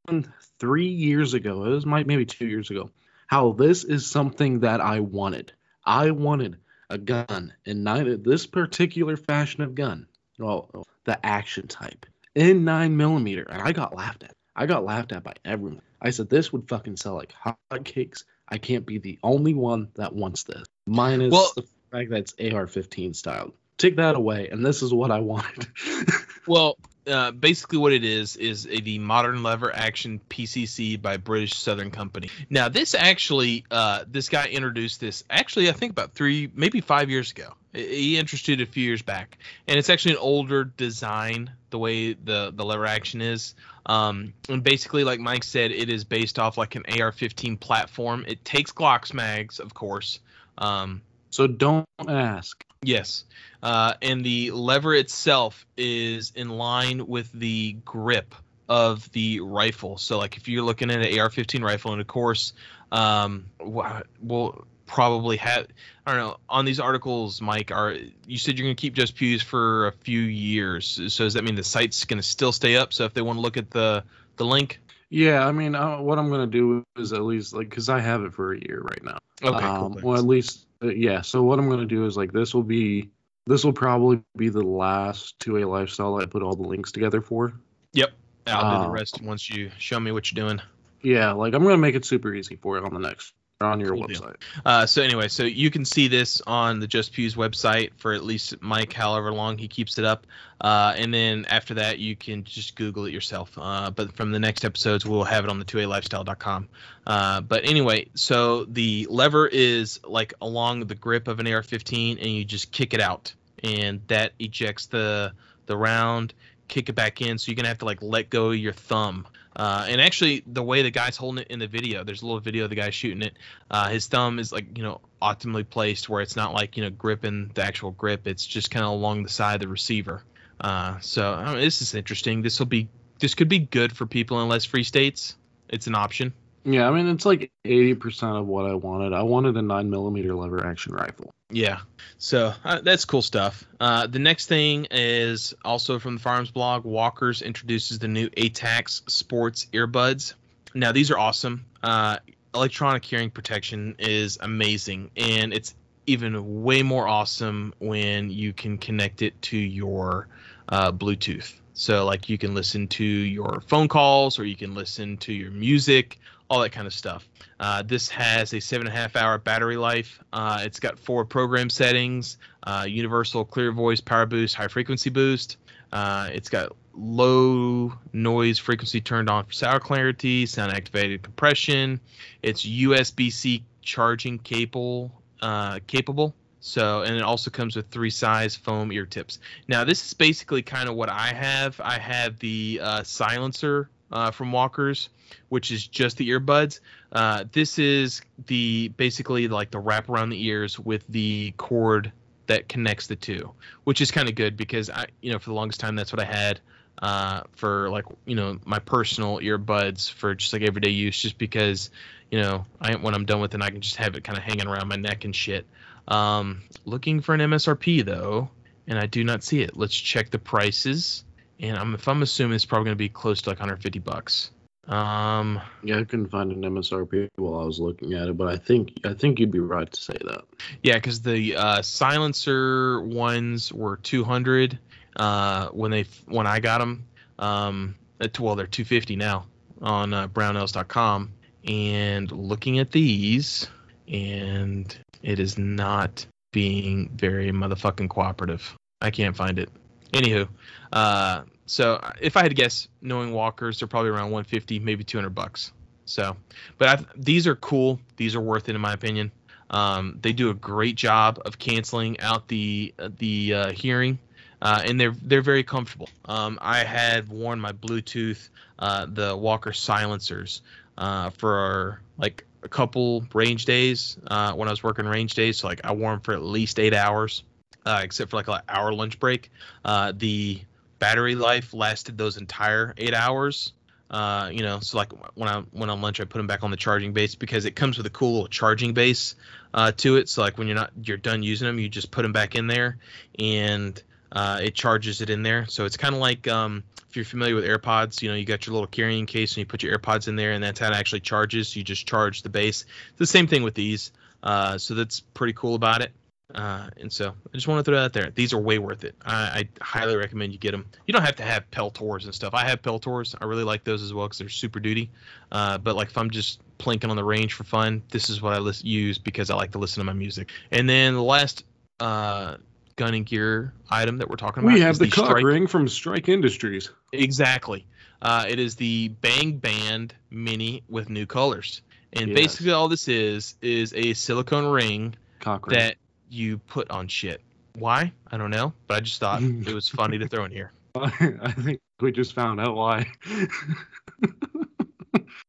three years ago. It was might maybe two years ago. How this is something that I wanted. I wanted a gun in nine. This particular fashion of gun. Well, the action type in nine millimeter, and I got laughed at. I got laughed at by everyone. I said this would fucking sell like hotcakes. I can't be the only one that wants this. Minus Well- the fact that it's AR-15 styled. Take that away, and this is what I wanted. Well, uh, basically, what it is is a, the Modern Lever Action PCC by British Southern Company. Now, this actually, uh, this guy introduced this actually, I think about three, maybe five years ago. He introduced it a few years back, and it's actually an older design. The way the the lever action is, um, and basically, like Mike said, it is based off like an AR-15 platform. It takes Glock's mags, of course. Um, so don't ask. Yes. Uh, and the lever itself is in line with the grip of the rifle. So, like, if you're looking at an AR 15 rifle, and of course, um, we'll probably have, I don't know, on these articles, Mike, are you said you're going to keep Just Pews for a few years. So, does that mean the site's going to still stay up? So, if they want to look at the, the link, Yeah, I mean, uh, what I'm gonna do is at least like, cause I have it for a year right now. okay, um, cool. Well, at least, uh, yeah. So what I'm gonna do is like, this will be, this will probably be the last 2A lifestyle I put all the links together for. Yep, I'll do the uh, rest once you show me what you're doing. Yeah, like I'm gonna make it super easy for it on the next on your Cool website. Uh, so anyway, so you can see this on the Just Pews website for at least Mike, however long he keeps it up, uh, and then after that you can just Google it yourself. Uh, but from the next episodes, we'll have it on the 2alifestyle.com. Uh, but anyway, so the lever is like along the grip of an AR-15, and you just kick it out, and that ejects the the round. kick it back in, so you're gonna have to like let go of your thumb. Uh, and actually, the way the guy's holding it in the video, there's a little video of the guy shooting it. Uh, his thumb is like you know optimally placed where it's not like you know gripping the actual grip. It's just kind of along the side of the receiver. Uh, so I mean, this is interesting. This will be this could be good for people in less free states. It's an option. Yeah, I mean it's like eighty percent of what I wanted. I wanted a nine millimeter lever action rifle. Yeah, so uh, that's cool stuff. Uh, the next thing is also from the Firearms blog. Walkers introduces the new ATAX Sports earbuds. Now these are awesome. Uh, electronic hearing protection is amazing, and it's even way more awesome when you can connect it to your uh, Bluetooth. So like you can listen to your phone calls, or you can listen to your music, all that kind of stuff. Uh, this has a seven and a half hour battery life. Uh, it's got four program settings: uh, universal clear voice, power boost, high frequency boost. Uh, it's got low noise frequency turned on for sound clarity, sound activated compression. It's USB-C charging cable uh, capable. So, and it also comes with three size foam ear tips. Now, this is basically kind of what I have. I have the uh, silencer uh, from Walkers, which is just the earbuds. Uh, this is the basically like the wrap around the ears with the cord that connects the two, which is kind of good because I, you know, for the longest time that's what I had uh, for like you know my personal earbuds for just like everyday use, just because you know I when I'm done with it, I can just have it kind of hanging around my neck and shit. Um, looking for an MSRP though, and I do not see it. Let's check the prices and I'm if I'm assuming it's probably going to be close to like 150 bucks. Um, yeah, I couldn't find an MSRP while I was looking at it, but I think I think you'd be right to say that. Yeah, because the uh, silencer ones were 200 uh, when they when I got them. Um, well, they're 250 now on uh, brownells.com. And looking at these, and it is not being very motherfucking cooperative. I can't find it. Anywho, uh, so if I had to guess, knowing walkers, they're probably around 150, maybe 200 bucks. So, but I, these are cool. These are worth it in my opinion. Um, they do a great job of canceling out the the uh, hearing, uh, and they're they're very comfortable. Um, I had worn my Bluetooth, uh, the Walker silencers, uh, for like a couple range days uh, when I was working range days. So like I wore them for at least eight hours uh, except for like an hour lunch break. Uh, the battery life lasted those entire eight hours. Uh, you know, so like when I went on lunch, I put them back on the charging base because it comes with a cool little charging base uh, to it. So like when you're not you're done using them, you just put them back in there, and uh, it charges it in there. So it's kind of like um, if you're familiar with AirPods, you know, you got your little carrying case and you put your AirPods in there, and that's how it actually charges. You just charge the base. It's the same thing with these. Uh, so that's pretty cool about it. Uh, and so I just want to throw that out there. These are way worth it. I, I, highly recommend you get them. You don't have to have Peltors and stuff. I have Peltors. I really like those as well because they're super duty. Uh, but like if I'm just plinking on the range for fun, this is what I list, use because I like to listen to my music. And then the last uh, gun and gear item that we're talking about. We have the, the cock Strike. ring from Strike Industries. Exactly. Uh, it is the Bang Band Mini with new colors. And yes. basically all this is is a silicone ring, ring. that you put on shit. Why? I don't know, but I just thought it was funny to throw in here. I think we just found out why.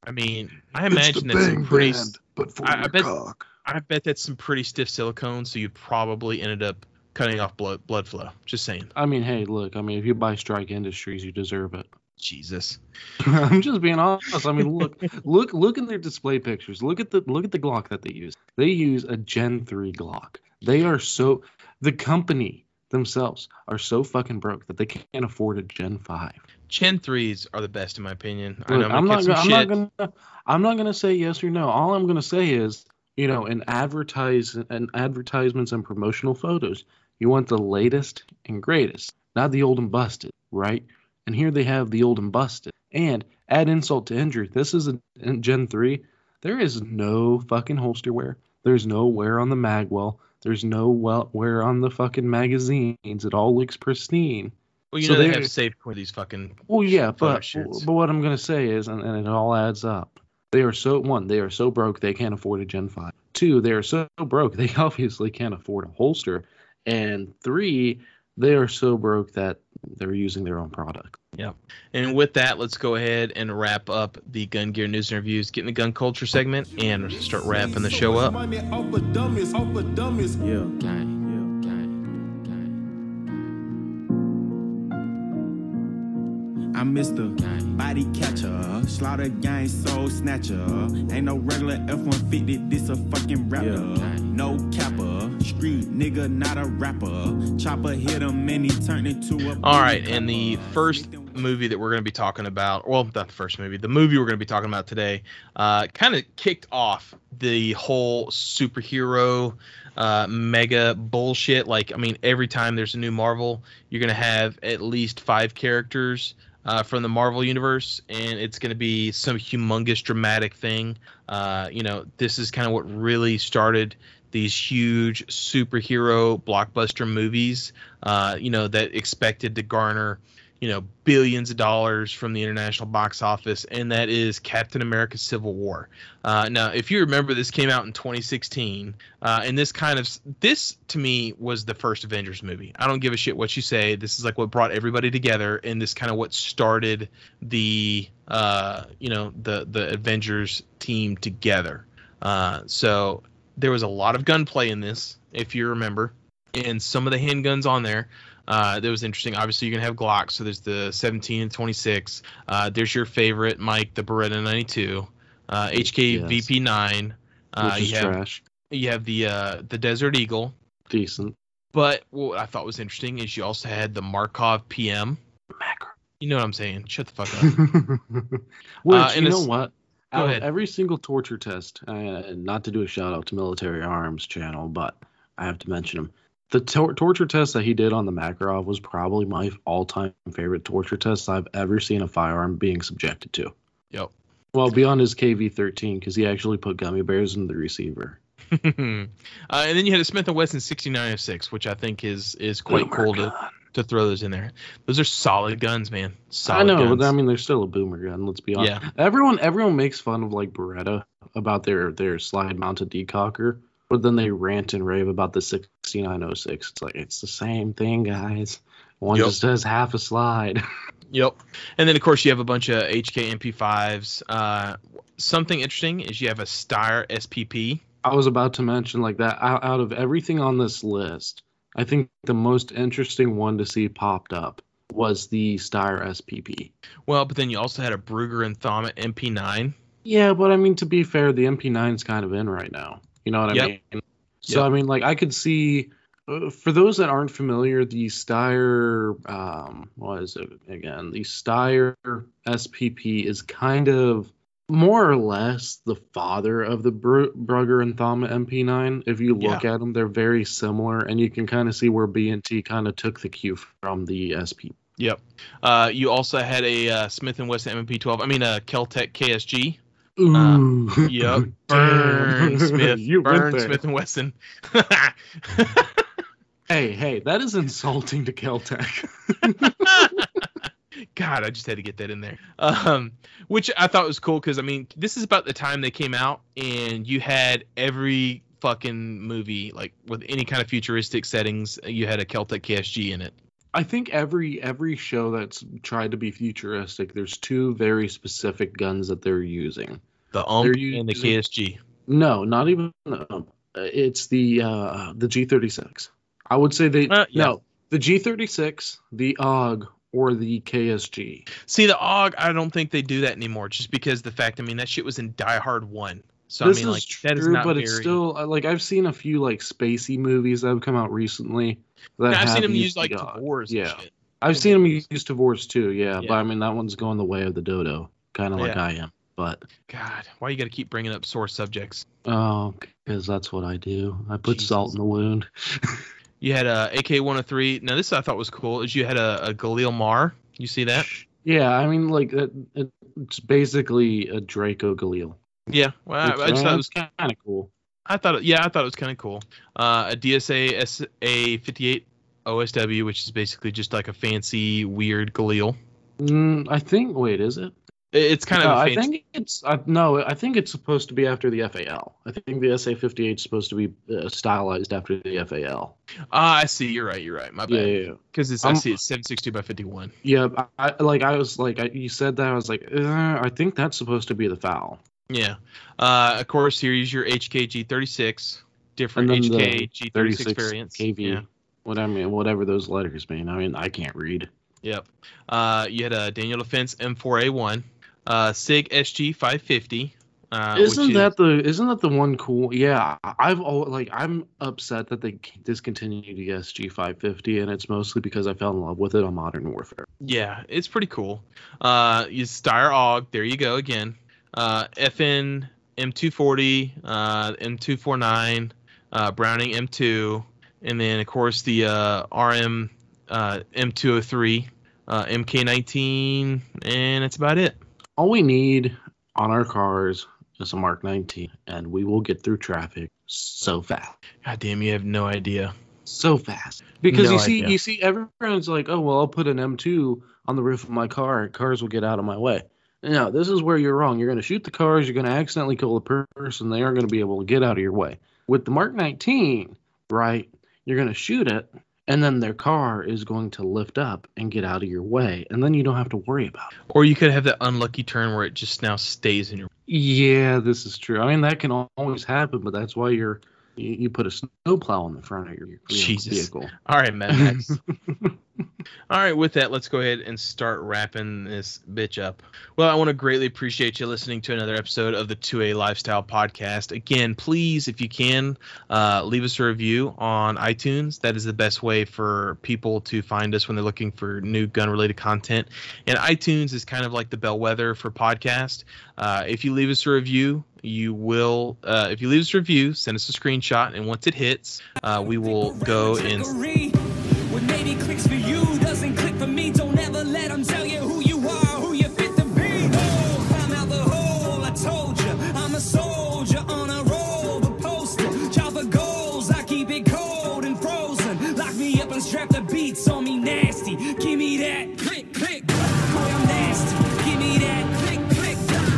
I mean, I imagine that's some pretty. Band, but for I, I bet, cock. I bet that's some pretty stiff silicone, so you probably ended up cutting off blood blood flow. Just saying. I mean, hey, look. I mean, if you buy Strike Industries, you deserve it. Jesus. I'm just being honest. I mean, look, look, look at their display pictures. Look at the look at the Glock that they use. They use a Gen 3 Glock. They are so the company themselves are so fucking broke that they can't afford a Gen 5. Gen 3s are the best in my opinion. Look, I'm, not, I'm not gonna I'm not gonna say yes or no. All I'm gonna say is, you know, in advertise and advertisements and promotional photos, you want the latest and greatest, not the old and busted, right? And here they have the old and busted. And add insult to injury, this is a Gen 3. There is no fucking holster wear. There's no wear on the magwell. There's no well wear on the fucking magazines. It all looks pristine. Well, you so know they have saved for these fucking. Well, yeah, but but what I'm gonna say is, and, and it all adds up. They are so one, they are so broke they can't afford a Gen Five. Two, they are so broke they obviously can't afford a holster. And three, they are so broke that they're using their own product. Yeah. And with that, let's go ahead and wrap up the gun gear news and reviews, get in the gun culture segment, and start wrapping the show up. Money off of dummies, off of dummies. Yeah, gang, I'm Mr. Body Catcher, Slaughter Gang Soul Snatcher. Ain't no regular F-150, this a fucking rapper. Yeah. No capper, street nigga, not a rapper. Chopper hit him and he turned into a. All right, and the first movie that we're going to be talking about, well, not the first movie, the movie we're going to be talking about today, uh, kind of kicked off the whole superhero uh, mega bullshit. Like, I mean, every time there's a new Marvel, you're going to have at least five characters. Uh, from the Marvel universe, and it's going to be some humongous dramatic thing. Uh, you know, this is kind of what really started these huge superhero blockbuster movies. Uh, you know, that expected to garner you know billions of dollars from the international box office and that is captain america civil war. Uh, now if you remember this came out in 2016 uh, and this kind of this to me was the first avengers movie. I don't give a shit what you say. This is like what brought everybody together and this kind of what started the uh, you know the the avengers team together. Uh, so there was a lot of gunplay in this if you remember and some of the handguns on there uh, that was interesting. Obviously, you're gonna have Glock, so there's the 17 and 26. Uh, there's your favorite, Mike, the Beretta 92, uh, HK Yes. VP9. Uh, which is you have trash. you have the uh, the Desert Eagle. Decent. But what I thought was interesting is you also had the Makarov PM. Macro. You know what I'm saying? Shut the fuck up. Which Uh, you know what? Go ahead. every single torture test, uh, not to do a shout out to Military Arms channel, but I have to mention him. The tor- torture test that he did on the Makarov was probably my all-time favorite torture test I've ever seen a firearm being subjected to. Yep. Well, beyond his KV-13, because he actually put gummy bears in the receiver. uh, and then you had a Smith and Wesson 6906, which I think is is quite Boomer cool to. To throw those in there. Those are solid guns, man. Solid I know, guns. but I mean, they're still a boomer gun. Let's be honest. Yeah. Everyone, everyone makes fun of like Beretta about their their slide mounted decocker, but then they rant and rave about the 6906. It's like it's the same thing, guys. One Yep. just does half a slide. Yep. And then of course you have a bunch of HK MP5s. Uh, something interesting is you have a Steyr SPP. I was about to mention like that. Out, out of everything on this list, I think the most interesting one to see popped up was the Steyr SPP. Well, but then you also had a Brugger and Thomet MP9. Yeah, but I mean, to be fair, the MP9 is kind of in right now. You know what I Yep. mean? So Yep. I mean, like I could see. Uh, for those that aren't familiar, the Steyr, um, what is it again? The Steyr SPP is kind of more or less the father of the Br- Brugger and Thomet MP9. If you look at them, they're very similar, and you can kind of see where B&T kind of took the cue from the SP. Yep. Uh, you also had a uh, Smith and Wesson MP12. I mean a Keltec KSG. Ooh. Yep. Burn Smith. you Burn. Smith and Wesson. Hey, hey, that is insulting to Keltec. God, I just had to get that in there. Um, which I thought was cool because I mean, this is about the time they came out, and you had every fucking movie like with any kind of futuristic settings, you had a Keltec KSG in it. I think every every show that's tried to be futuristic, there's two very specific guns that they're using. The UMP They're and the KSG. No, not even. It's the uh, the G36. I would say they Uh, yeah. no the G36, the AUG, or the KSG. See, the AUG, I don't think they do that anymore, just because the fact. I mean, that shit was in Die Hard One. So this I mean, is like true, that is not but very. it's still uh, like I've seen a few like spacey movies that have come out recently. That I've seen them use like. Tavors Yeah. shit. I've seen them use Tavors too. Yeah, Yeah. but I mean that one's going the way of the dodo, kind of like I am. But God, why you got to keep bringing up sore subjects? Oh, because that's what I do. I put Jesus. salt in the wound. You had a AK-103. Now this I thought was cool. Is you had a, a Galil Mar. You see that? Yeah, I mean, like it, it, it's basically a Draco Galil. Yeah. Well, I, I just thought it was. kind of cool. I thought. It, yeah, I thought it was kind of cool. Uh, a DSA SA58 OSW, which is basically just like a fancy weird Galil. Mm, I think. Wait, is it? It- It's kind of I think it's I, no. I think it's supposed to be after the FAL. I think the SA58 is supposed to be uh, stylized after the FAL. Ah, I see. You're right. You're right. My Yeah, bad. yeah, yeah. Because it's I I'm- see it's 762 by 51. Yeah, I, I like I was like I, you said that I was like uh, I think that's supposed to be the FAL. Yeah. Uh, of course, here is your HK G36, different And then the HK G36 36 variants. KV. Yeah. What I mean, whatever those letters mean. I mean, I can't read. Yep. Uh, you had a Daniel Defense M4A1, uh, Sig SG 550. Uh, isn't is- that the isn't that the one cool? Yeah, I've al like I'm upset that they discontinued the SG 550, and it's mostly because I fell in love with it on Modern Warfare. Yeah, it's pretty cool. Uh, you Steyr AUG. There you go again. Uh, FN M240, uh, M249, uh, Browning M2, and then of course the uh, RM uh, M203, uh, MK19, and that's about it. All we need on our cars is a Mark 19, and we will get through traffic so fast. God damn, you have no idea. so fast because No you see idea. you see everyone's like oh well i'll put an m2 on the roof of my car cars will get out of my way no this is where you're wrong you're going to shoot the cars you're going to accidentally kill the person they aren't going to be able to get out of your way with the mark 19 right you're going to shoot it and then their car is going to lift up and get out of your way and then you don't have to worry about it Or you could have that unlucky turn where it just now stays in your. yeah this is true i mean that can always happen but that's why you're you, you put a snowplow on the front of your, your Jesus. vehicle All right, Mad Max. All right, with that, let's go ahead and start wrapping this bitch up. Well, I want to greatly appreciate you listening to another episode of the 2A Lifestyle Podcast. Again, please, if you can, uh, leave us a review on iTunes. That is the best way for people to find us when they're looking for new gun related content. And iTunes is kind of like the bellwether for podcast. Uh, if you leave us a review, you will, uh, if you leave us a review, send us a screenshot, and once it hits, uh, we will go and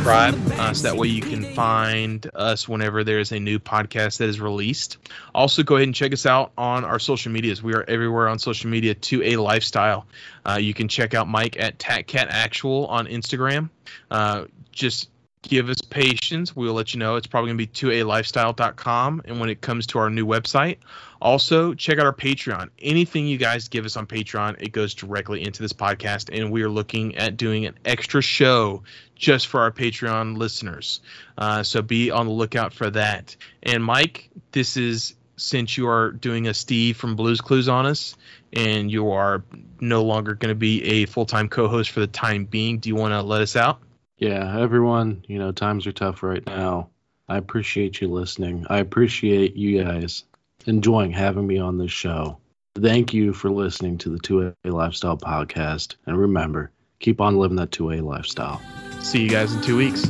subscribe uh, so that way you can find us whenever there is a new podcast that is released. Also, go ahead and check us out on our social medias. We are everywhere on social media 2A lifestyle. Uh, you can check out Mike at TatCat Actual on Instagram. Uh, just give us patience. We'll let you know. It's probably going to be 2A lifestyle.com. And when it comes to our new website, also check out our Patreon. Anything you guys give us on Patreon, it goes directly into this podcast. And we are looking at doing an extra show just for our Patreon listeners. Uh, so be on the lookout for that. And Mike, this is since you are doing a Steve from Blues Clues on us, and you are no longer going to be a full time co host for the time being. Do you want to let us out? Yeah, everyone, you know, times are tough right now. I appreciate you listening. I appreciate you guys enjoying having me on this show. Thank you for listening to the 2A Lifestyle podcast. And remember, keep on living that 2A lifestyle. See you guys in two weeks.